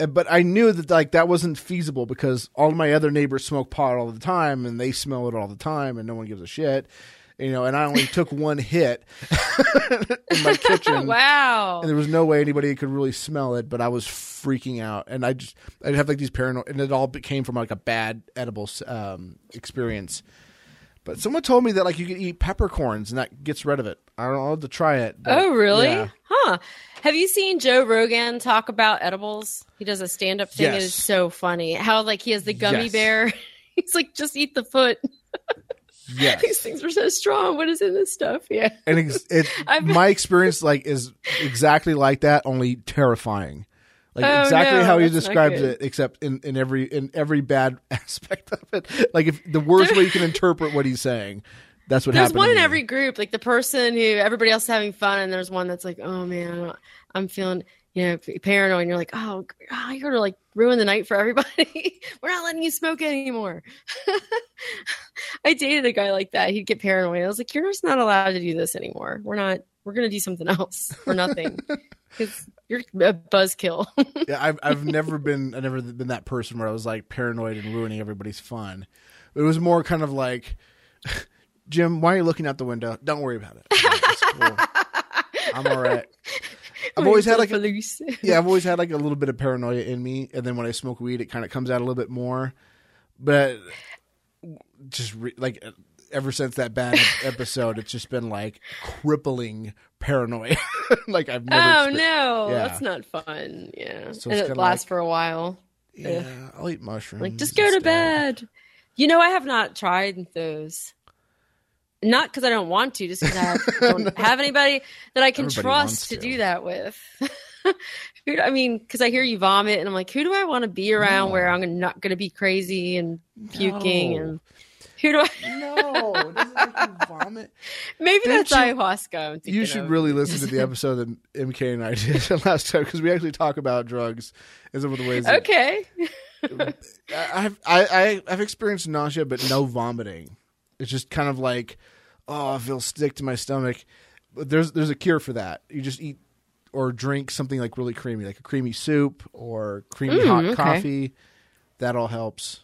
And- But I knew that like that wasn't feasible because all of my other neighbors smoke pot all the time and they smell it all the time and no one gives a shit. You know, and I only took one hit in my kitchen. wow. And there was no way anybody could really smell it, but I was freaking out, and I just I'd have like these paranoid, and it all came from like a bad edible um, experience. But someone told me that like you could eat peppercorns and that gets rid of it. I don't know I'll have to try it. but, Oh, really? yeah. Huh. Have you seen Joe Rogan talk about edibles? He does a stand up thing. It Yes. is so funny. How, like, he has the gummy Yes. bear. He's like, just eat the foot. These things are so strong. What is in this stuff? Yeah. and it's, it my experience like is exactly like that, only terrifying. Like Oh, exactly no, how he describes it, except in, in every in every bad aspect of it. Like if the worst way you can interpret what he's saying, that's what There's one in every group, like the person who everybody else is having fun, and there's one that's like, oh man, I'm feeling, you know, paranoid. And you're like, oh, oh you're gonna like ruin the night for everybody. We're not letting you smoke anymore. I dated a guy like that. He'd get paranoid. I was like, you're just not allowed to do this anymore. We're not. We're gonna do something else for nothing because you're a buzzkill. Yeah, I've I've never been I've never been that person where I was like paranoid and ruining everybody's fun. It was more kind of like, Jim, why are you looking out the window? Don't worry about it. Cool. I'm all right. I've always had like a, yeah, I've always had like a little bit of paranoia in me, and then when I smoke weed, it kind of comes out a little bit more. But just re- like ever since that bad episode, it's just been like crippling paranoia. like I've never. Oh no, Yeah. that's not fun. Yeah, So and it lasts like- for a while. Yeah, I'll eat mushrooms. Like, just go to bed. You know, I have not tried those. Not because I don't want to, just because I don't have anybody that I can Everybody trust to. to. do that with. I mean, because I hear you vomit, and I'm like, who do I want to be around No. where I'm not going to be crazy and puking? No. And who do I? No, it doesn't make you vomit. Maybe Didn't that's you- ayahuasca. You should of. really listen to the episode that MK and I did last time because we actually talk about drugs and some of the ways. that- Okay. I've I, I I've experienced nausea, but no vomiting. It's just kind of like, oh, I feel sick to my stomach. But there's there's a cure for that. You just eat or drink something like really creamy, like a creamy soup or creamy Mm, hot okay. coffee. That all helps.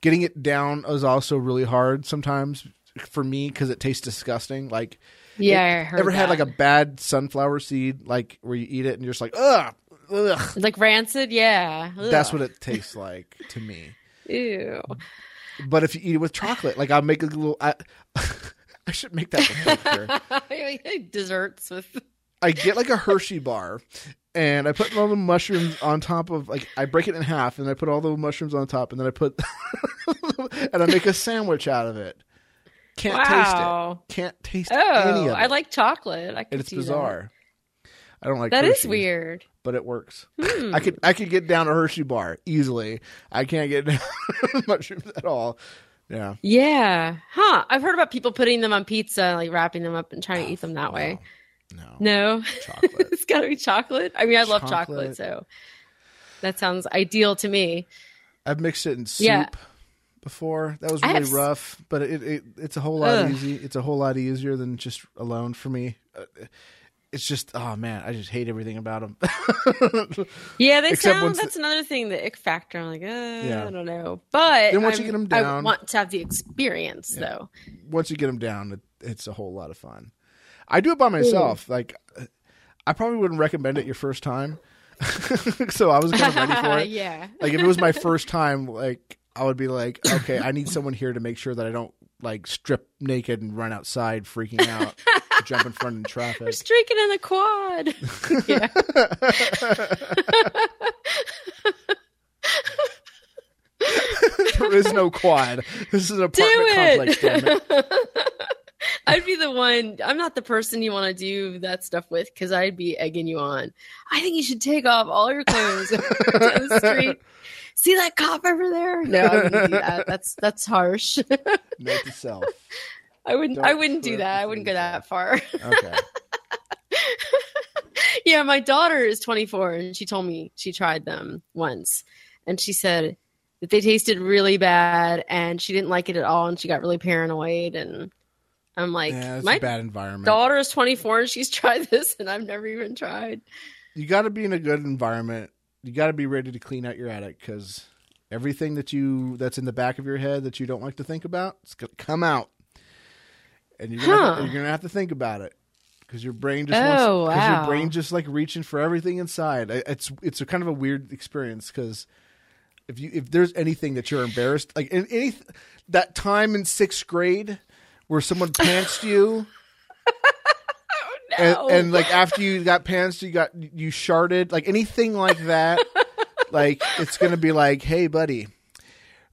Getting it down is also really hard sometimes for me because it tastes disgusting. Like Yeah, it- ever had like a bad sunflower seed, like where you eat it and you're just like, ugh, ugh. like rancid. Yeah, That's what it tastes like to me. Ew. But if you eat it with chocolate, like I'll make a little. I, I should make that. Desserts with. I get like a Hershey bar, and I put all the mushrooms on top of like I break it in half, and I put all the mushrooms on top, and then I put and I make a sandwich out of it. Can't taste it. Can't taste any Oh, of it. I like chocolate. I it's see that. bizarre. I don't like That is Hershey, weird. but it works. Hmm. I could I could get down a Hershey bar easily. I can't get down mushrooms at all. Yeah. Yeah. Huh. I've heard about people putting them on pizza, like wrapping them up and trying to eat them that way. No. No. Chocolate. it's got to be chocolate. I mean, I love chocolate, Chocolate. so that sounds ideal to me. I've mixed it in soup Yeah. before. That was really s- rough, but it, it it's a whole lot Ugh. easy. It's a whole lot easier than just alone for me. Uh, It's just oh man, I just hate everything about them. Yeah, they Except sound. That's another thing, the ick factor. I'm like, uh, Yeah. I don't know, but Then once you I'm- get 'em I down- want to have the experience though. Once you get them down, it, it's a whole lot of fun. I do it by myself. Like I probably wouldn't recommend it your first time. so I was kind of ready for it. yeah. Like if it was my first time, like I would be like, okay, I need someone here to make sure that I don't like strip naked and run outside freaking out, jump in front of traffic. We're streaking in the quad. yeah. there is no quad. This is an apartment complex. Damn it. I'd be the one. I'm not the person you want to do that stuff with because I'd be egging you on. I think you should take off all your clothes down the street. See that cop over there? No, I wouldn't do that. That's that's harsh. Note to self. I wouldn't. Don't I wouldn't do that. I wouldn't go that far. Okay. yeah, my daughter is 24 and she told me she tried them once and she said that they tasted really bad and she didn't like it at all and she got really paranoid and I'm like, yeah, my a bad environment. daughter is 24 and she's tried this and I've never even tried. you got to be in a good environment. You got to be ready to clean out your attic because everything that you that's in the back of your head that you don't like to think about, it's gonna come out, and you're gonna, Huh. you're gonna have to think about it because your brain just Oh, wants, 'cause your brain just like reaching for everything inside. It's it's a kind of a weird experience because if you if there's anything that you're embarrassed like in, any that time in sixth grade where someone pantsed you and, oh, No. and like after you got pants, you got you sharded, like anything like that. like it's gonna be like, hey, buddy,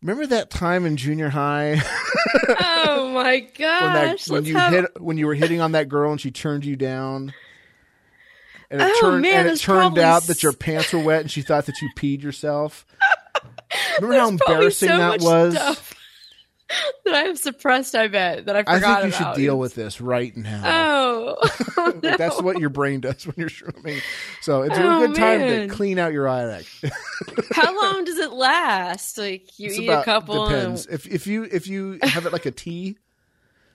remember that time in junior high oh my when that gosh. when you have- hit when you were hitting on that girl and she turned you down. And it Oh, turned man, and it turned probably out that your pants were wet and she thought that you peed yourself. Remember how There's probably embarrassing so that was? stuff that I have suppressed, I bet, that I forgot. I think you should deal with this right now. Oh. Like, that's what your brain does when you're shrooming. So it's Oh, a good time man. to clean out your attic. How long does it last? Like you It's eat about- a couple Depends. and If if you if you have it like a tea,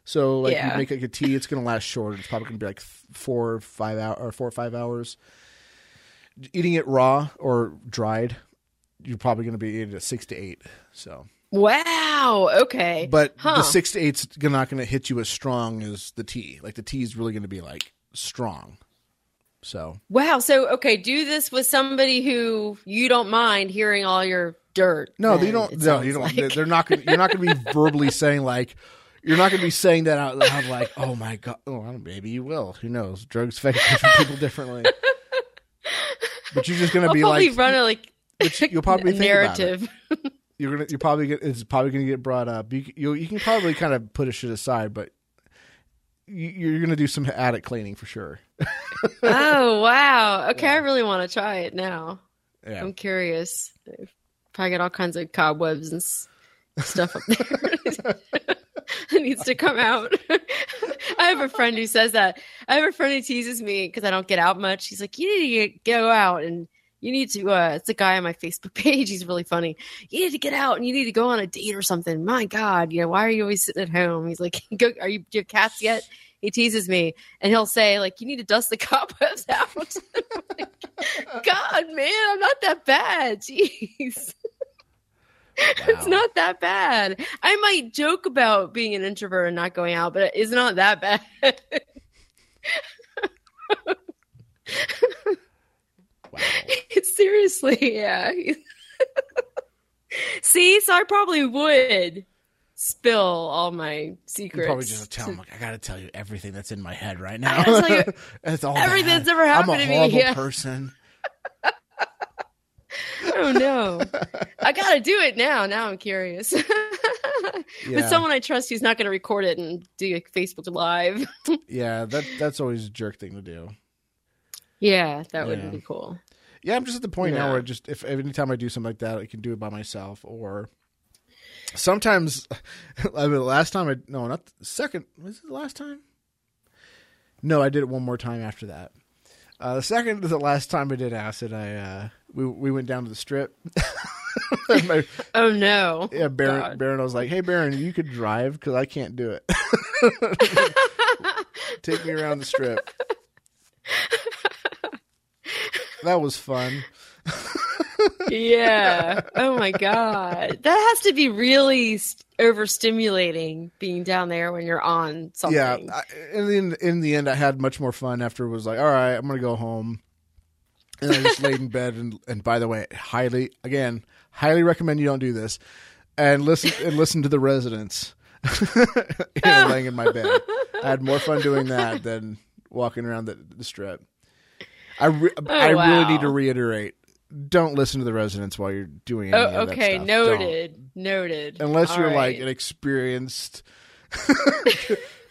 so like Yeah. you make like a tea, it's gonna last short. It's probably gonna be like four or five hour or four or five hours. Eating it raw or dried, you're probably gonna be eating it six to eight. So, Wow. Okay. but Huh. the six to eight's not gonna hit you as strong as the tea. Like the tea is really gonna be like strong. So wow. So okay, do this with somebody who you don't mind hearing all your dirt. No, then, you don't. No, you don't. like. They're- not going. to You're not going to be verbally saying like. You're not going to be saying that out loud, like, "Oh my god." Oh, maybe you will. Who knows? Drugs affect different people differently. But you're just going to be probably like, run a like you'll probably a think about it. narrative. You're gonna. You're probably. Get, it's probably going to get brought up. You. You. You can probably kind of put a shit aside, but you, you're going to do some attic cleaning for sure. oh wow. Okay, I really want to try it now. Yeah. I'm curious. Probably got all kinds of cobwebs and stuff up there. it needs to come out. I have a friend who says that. I have a friend who teases me because I don't get out much. He's like, "You need to get, go out and you need to." Uh, it's a guy on my Facebook page. He's really funny. You need to get out and you need to go on a date or something. My God, you know, why are you always sitting at home? He's like, "Go, are you do you have cats yet?" He teases me and he'll say, "Like, you need to dust the cobwebs out." Like, God, man, I'm not that bad. Jeez. It's not that bad. I might joke about being an introvert and not going out, but it's not that bad. Wow. Seriously, yeah. See, so I probably would spill all my You secrets. probably just tell him like, I got to tell you everything that's in my head right now. gotta you all everything bad. that's ever I'm happened a to me, horrible yeah. person. oh no. I gotta do it now. Now I'm curious. Yeah. With someone I trust who's not gonna record it and do a Facebook live. Yeah, that that's always a jerk thing to do. Yeah, that would Yeah. be cool. Yeah, I'm just at the point now where I just if anytime I do something like that, I can do it by myself. Or sometimes, I mean, the last time I no, not the second. Was it the last time? No, I did it one more time after that. Uh, the second to the last time I did acid, I uh, we we went down to the strip. My, Oh no. yeah, Baron, God. Baron was like, "Hey, Baron, you could drive because I can't do it. Take me around the strip." That was fun. yeah. Oh my god. That has to be really st- overstimulating being down there when you're on something. Yeah, I, in the in the end, I had much more fun after. It was like, all right, I'm gonna go home, and I just laid in bed. And and by the way, highly again, highly recommend you don't do this, and listen and listen to the Residents. you know, ah. laying in my bed. I had more fun doing that than walking around the, the strip. I re- I really need to reiterate: don't listen to the Residents while you're doing any Oh, of that okay, noted, noted. Don't. Unless All you're right. like an experienced.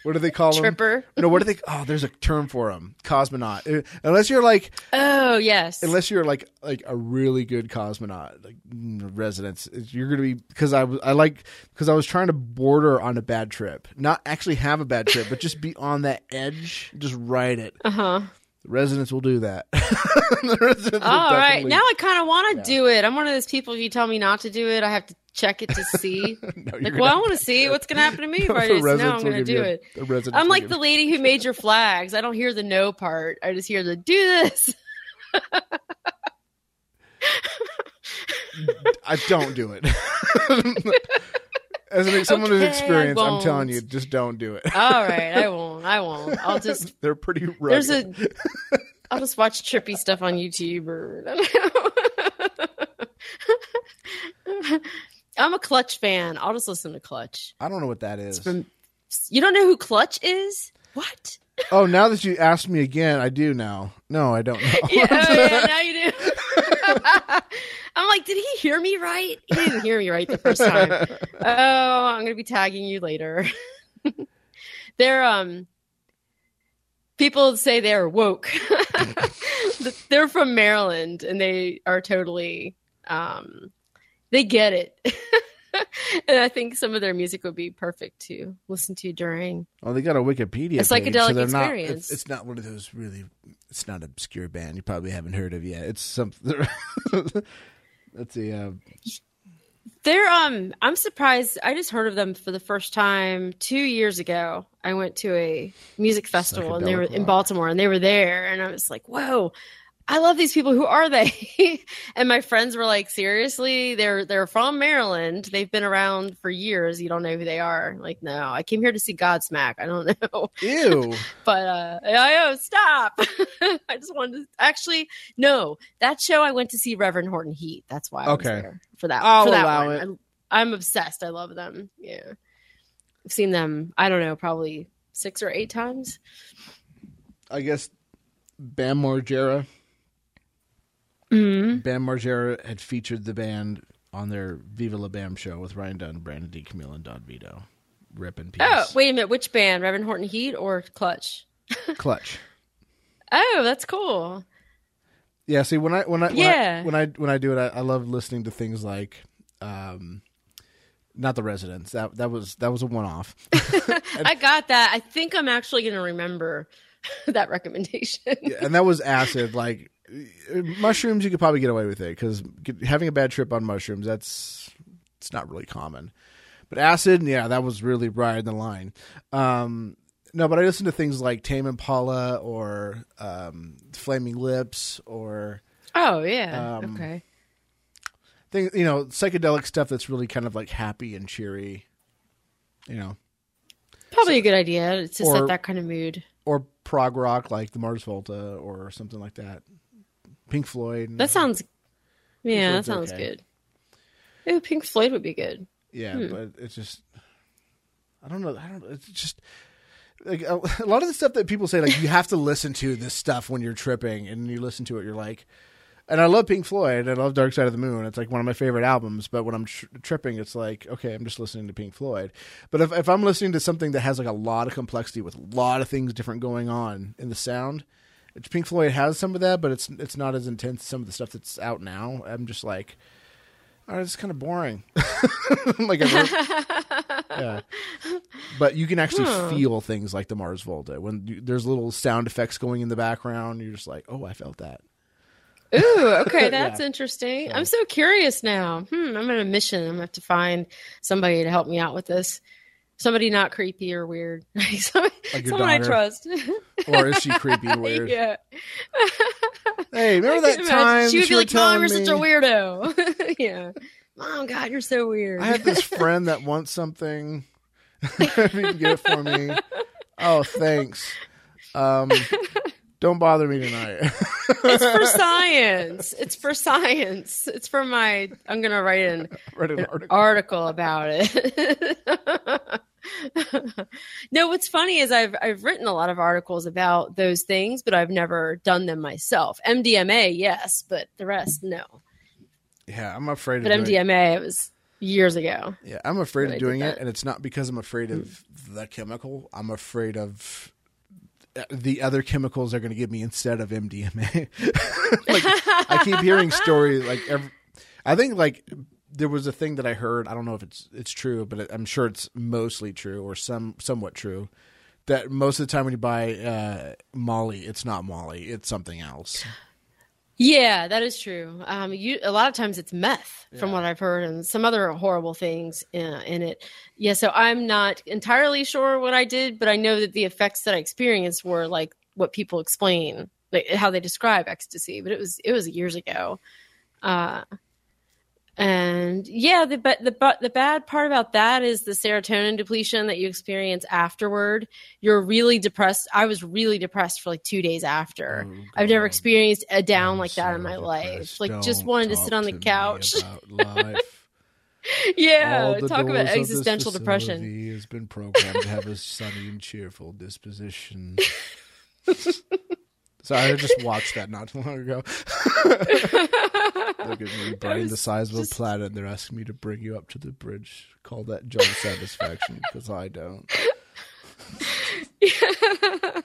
what do they call them? tripper. No, what do they? Oh, there's a term for them. Cosmonaut. Uh, Unless you're like Oh yes. unless you're like like a really good cosmonaut like mm, Residents you're gonna be because i was i like because i was trying to border on a bad trip not actually have a bad trip but just be on that edge just ride it uh huh. The Residents will do that the Residents will All right. Now I kind of want to Yeah. do it. I'm one of those people. If you tell me not to do it, I have to check it to see. No, like, well, I want to see what's going to happen to me if The I just know I'm going to do it. I'm like the lady who made your flags. I don't hear the no part. I just hear the do this. i don't do it as an, someone who's Okay, I experienced i'm telling you just don't do it All right, I won't. I won't. I'll just they're pretty rugged. there's a. I'll just watch trippy stuff on YouTube or. I'm a Clutch fan. I'll just listen to Clutch. i don't know what that is From you don't know who Clutch is? What? oh now that you asked me again i do now no i don't know yeah, oh, yeah, now you do. I'm like, did he hear me right? He didn't hear me right the first time. oh, I'm gonna be tagging you later. they're um people say they're woke. they're from Maryland and they are totally um they get it. and I think some of their music would be perfect to listen to during Well, they got a Wikipedia. A page, psychedelic so they're Not, experience. it's, it's not one of those really. It's not an obscure band you probably haven't heard of yet. It's something. Let's see. Uh, They're um I'm surprised I just heard of them for the first time 2 years ago. I went to a music festival and they were Psychedelic in. Baltimore and they were there and I was like, "Whoa. I love these people. Who are they?" and my friends were like, "Seriously? They're they're from Maryland. They've been around for years. You don't know who they are." Like, "No, I came here to see Godsmack. I don't know." ew. but uh I oh stop. I just wanted to actually no. That show I went to see Reverend Horton Heat. That's why I was Okay. there for that. I'll for that allow one. it. I, I'm obsessed. I love them. Yeah. I've seen them, I don't know, probably six or eight times. I guess Bam Margera. Mm-hmm. Bam Margera had featured the band on their Viva La Bam show with Ryan Dunn, Brandon DiCamillo, and Don Vito. Rip in peace. Oh, wait a minute. Which band? Reverend Horton Heat or Clutch? Clutch. Oh, that's cool. Yeah. See, when I when I when Yeah. I when I, when I do it, I, I love listening to things like, um, not the Residents. That that was that was a one off. I got that. I think I'm actually going to remember that recommendation. Yeah, and that was acid. Like mushrooms, you could probably get away with it because having a bad trip on mushrooms, that's it's not really common. But acid, yeah, that was really riding the line. Um, no, but I listen to things like Tame Impala or um, Flaming Lips or Oh, yeah. Um, okay. things, you know, psychedelic stuff that's really kind of like happy and cheery. You know, Probably a good idea to or- set that kind of mood. or prog rock like the Mars Volta or something like that. Pink Floyd. That sounds, yeah, that sounds okay. good. Ooh, Pink Floyd would be good. Yeah, Hmm. but it's just I don't know. I don't. It's just like a, a lot of the stuff that people say. Like you have to listen to this stuff when you're tripping, and you listen to it, you're like. And I love Pink Floyd. I love Dark Side of the Moon. It's like one of my favorite albums. But when I'm tr- tripping, it's like okay, I'm just listening to Pink Floyd. But if if I'm listening to something that has like a lot of complexity with a lot of things different going on in the sound, Pink Floyd has some of that, but it's it's not as intense as some of the stuff that's out now. I'm just like, all right, it's kind of boring. like, yeah. But you can actually Huh. feel things like the Mars Volta when you, there's little sound effects going in the background. You're just like, oh, I felt that. Ooh, okay, that's interesting. So- I'm so curious now. Hmm, I'm on a mission. I'm gonna have to find somebody to help me out with this. Somebody not creepy or weird. somebody Like someone I trust. Or is she creepy and weird? yeah. Hey, remember that time She would be like, "Mom, you're me such a weirdo." yeah. Mom, God, you're so weird. I have this friend that wants something. if you can get it for me. Oh, thanks. Um, don't bother me tonight. it's for science. It's for science. It's for my. I'm gonna write an, Read an an article. article about it. no, what's funny is I've I've written a lot of articles about those things, but I've never done them myself. MDMA, yes, but the rest, no. Yeah, I'm afraid. But of doing, MDMA, it was years ago. Yeah, I'm afraid of doing it, and it's not because I'm afraid of the chemical. I'm afraid of uh, the other chemicals they're going to give me instead of MDMA. like I keep hearing stories like every, I think like there was a thing that I heard. I don't know if it's it's true, but I'm sure it's mostly true or some somewhat true. That most of the time when you buy uh, Molly, it's not Molly; it's something else. Yeah, that is true. Um, you a lot of times it's meth, from what I've heard, and some other horrible things in, in it. Yeah, so I'm not entirely sure what I did, but I know that the effects that I experienced were like what people explain, like how they describe ecstasy. But it was it was years ago. Uh, and yeah, the but the but the bad part about that is the serotonin depletion that you experience afterward. You're really depressed. I was really depressed for like two days after. Oh, I've never experienced a down I'm like that in so my life. Like just Don't wanted to sit on the couch. yeah, talk about doors of this existential depression. Has been programmed to have a sunny and cheerful disposition. so I just watched that not too long ago. They're giving me a brain the size of just- a planet. and They're asking me to bring you up to the bridge. Call that job satisfaction because I don't. it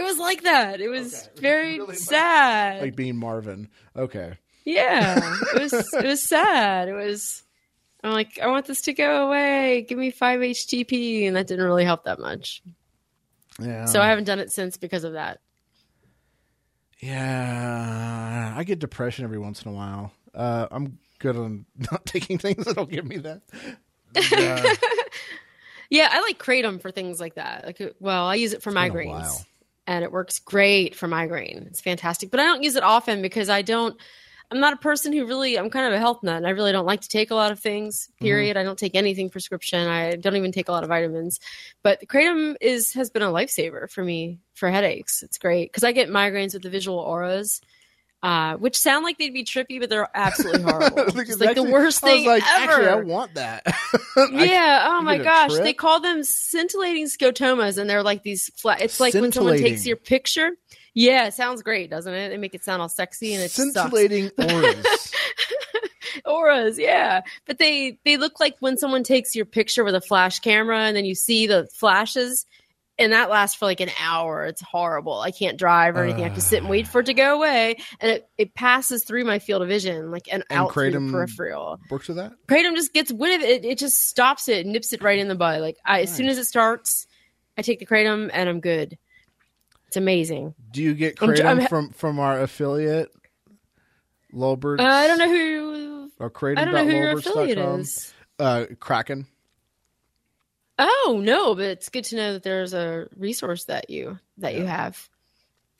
was like that. It was Okay. very Really sad. Like being Marvin. Okay. yeah, it was. It was sad. It was. I'm like, I want this to go away. Give me five HTP, and that didn't really help that much. Yeah. So I haven't done it since because of that. Yeah, I get depression every once in a while. Uh, I'm good on not taking things that'll give me that. Yeah, Yeah, I like kratom for things like that. Like, uh, well, I use it for a migraines, and it works great for migraine. It's fantastic, but I don't use it often because I don't. I'm not a person who really. I'm kind of a health nut. And I really don't like to take a lot of things. Mm-hmm. Period. I don't take anything prescription. I don't even take a lot of vitamins. But the kratom is has been a lifesaver for me for headaches. It's great because I get migraines with the visual auras. Uh, which sound like they'd be trippy, but they're absolutely horrible. Like, it's like actually- the worst I was thing like, ever. Actually, I want that. Yeah. Oh my gosh. trip? They call them scintillating scotomas, and they're like these flat. It's like when someone takes your picture. Yeah, it sounds great, doesn't it? They make it sound all sexy, and it sucks. scintillating auras. auras. Yeah, but they they look like when someone takes your picture with a flash camera, and then you see the flashes. And that lasts for like an hour. It's horrible. I can't drive or anything. I have to sit and wait for it to go away. And it, it passes through my field of vision, like an And out kratom- peripheral. Works with that. kratom just gets rid of it. It just stops it, nips it right in the bud. Like I, as soon as it starts, I take the kratom and I'm good. It's amazing. Do you get I'm- kratom I'm- from from our affiliate, Lolbert? Uh, I don't know who. Or kratom. I don't know who your affiliate is. Uh, Kraken. Oh no, but it's good to know that there's a resource that you that you have.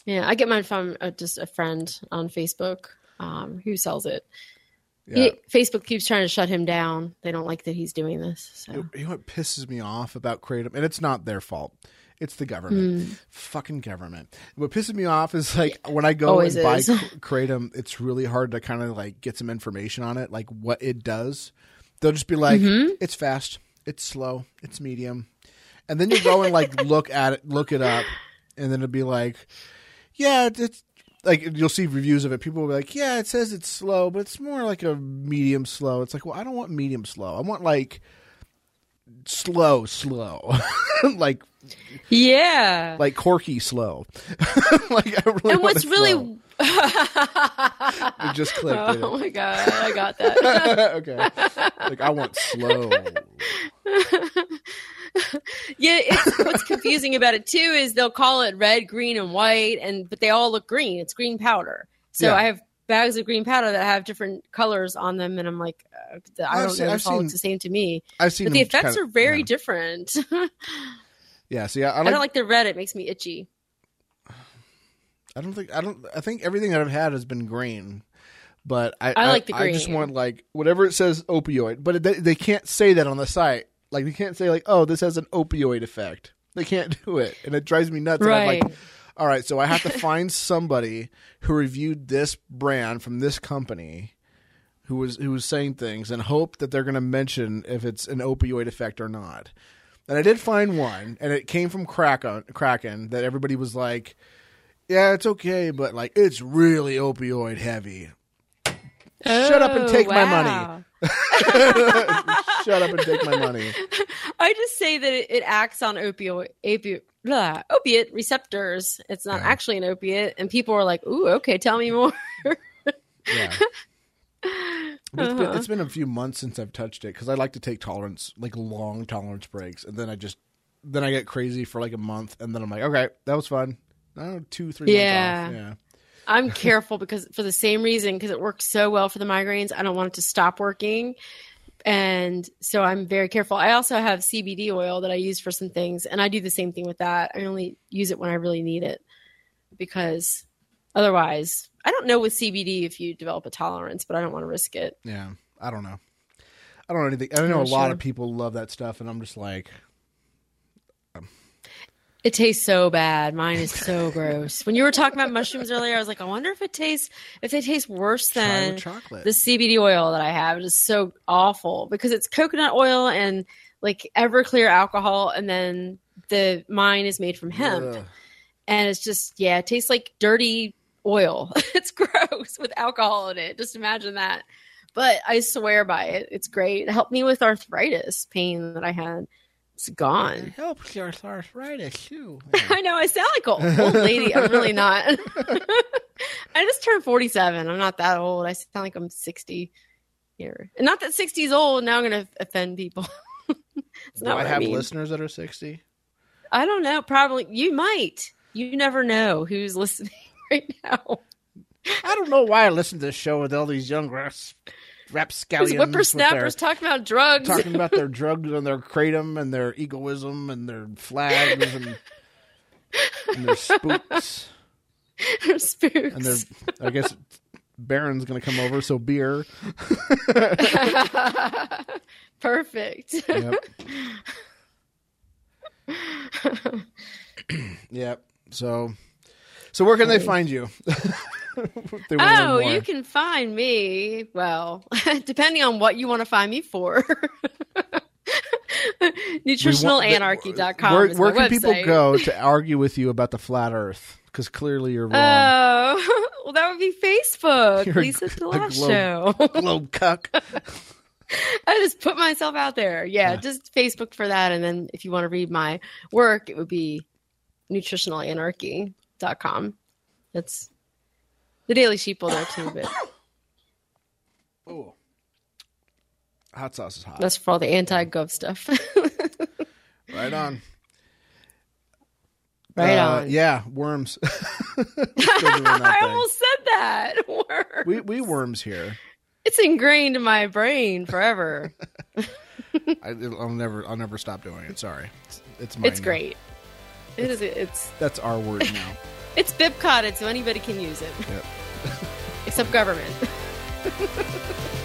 Yeah, I get mine from uh, just a friend on Facebook um, who sells it. Yeah. He, Facebook keeps trying to shut him down. They don't like that he's doing this. So. You you know what pisses me off about kratom, and it's not their fault. It's the government, Hmm. fucking government. What pisses me off is like when I go Always and buy is. kratom, it's really hard to kind of like get some information on it, like what it does. They'll just be like, Mm-hmm. "It's fast, it's slow, it's medium," and then you go and like look at it, look it up, and then it'll be like, "Yeah, it's." Like you'll see reviews of it, people will be like, "Yeah, it says it's slow, but it's more like a medium slow." It's like, well, I don't want medium slow. I want like slow, slow, like Yeah. like Corky slow. like I really and what's really just clicked. oh my god, I got that. okay, like I want slow. yeah, it's, what's confusing about it too is they'll call it red, green, and white, and but they all look green. It's green powder. So Yeah. I have bags of green powder that have different colors on them, and I'm like, uh, I don't seen- know. I've This all seen- looks the same to me, I've seen but the effects kinda- are very yeah. different. Yeah, see, I, I, I don't like the red; it makes me itchy. I don't think I don't. I think everything that I've had has been green, but I I like the green. I just want like whatever it says opioid, but they, they can't say that on the site. Like they can't say like, oh, this has an opioid effect. They can't do it, and it drives me nuts. And I'm Right. like, all right, so I have to find somebody who reviewed this brand from this company. Who was who was saying things and hope that they're going to mention if it's an opioid effect or not. And I did find one, and it came from Kraken. Kraken that everybody was like, "Yeah, it's okay, but like it's really opioid heavy." Shut up and Oh, take my money. Shut up and take my money. I just say that it, it acts on opioid, opi- blah, opiate receptors. It's not Yeah. actually an opiate, and people are like, "Ooh, okay, tell me more." Yeah. But It's been, Uh-huh. it's been a few months since I've touched it because I like to take tolerance, like long tolerance breaks, and then I just then I get crazy for like a month, and then I'm like, okay, that was fun. Two, three Yeah. months off. Yeah. I'm careful because for the same reason because it works so well for the migraines. I don't want it to stop working. And so I'm very careful. I also have CBD oil that I use for some things and I do the same thing with that. I only use it when I really need it because otherwise, I don't know with CBD if you develop a tolerance, but I don't want to risk it. Yeah. I don't know. I don't know anything. I know a lot of people love that stuff, and I'm just like, um. It tastes so bad. Mine is so gross. When you were talking about mushrooms earlier, I was like, I wonder if it tastes if they taste worse than chocolate. the CBD oil that I have. It is so awful because it's coconut oil and like Everclear alcohol, and then the mine is made from hemp, Ugh. and it's just yeah, it tastes like dirty oil. it's gross with alcohol in it. Just imagine that. But I swear by it. It's great. It helped me with arthritis pain that I had. It's gone. It helps your arthritis too. I know I sound like an old lady. I'm really not. I just turned 47. I'm not that old. I sound like I'm 60 here. And not that 60 is old. Now I'm going to offend people. Do I have I mean. listeners that are 60? I don't know. Probably you might. You never know who's listening right now. I don't know why I listen to this show with all these young raps, rapscallions. Whippersnappers their- talking about drugs. talking about their drugs and their kratom and their egoism and their flags and, and their spooks spooks. and their I guess Baron's gonna come over, so beer. Perfect. Yep. yep. So so where can they find you? Oh, you can find me. Well, depending on what you want to find me for. Nutritionalanarchy.com. Where, where my can people go to argue with you about the flat Earth? Because clearly you're wrong. Oh, well, that would be Facebook. You're Lisa DeLasho. Globe cuck. I just put myself out there. Yeah, Yeah. just Facebook for that. And then if you want to read my work, it would be nutritionalanarchy.com. That's the Daily Sheeple there too, but Oh, hot sauce is hot. that's for all the anti-gov stuff. right on. right Uh, on. Yeah, worms. Still doing that I almost said that. Worm. we we worms here. It's ingrained in my brain forever. I, I'll never I'll never stop doing it. Sorry, it's it's, it's great. It is. It's That's our word now. it's bibcotted, so anybody can use it, Yep. except government.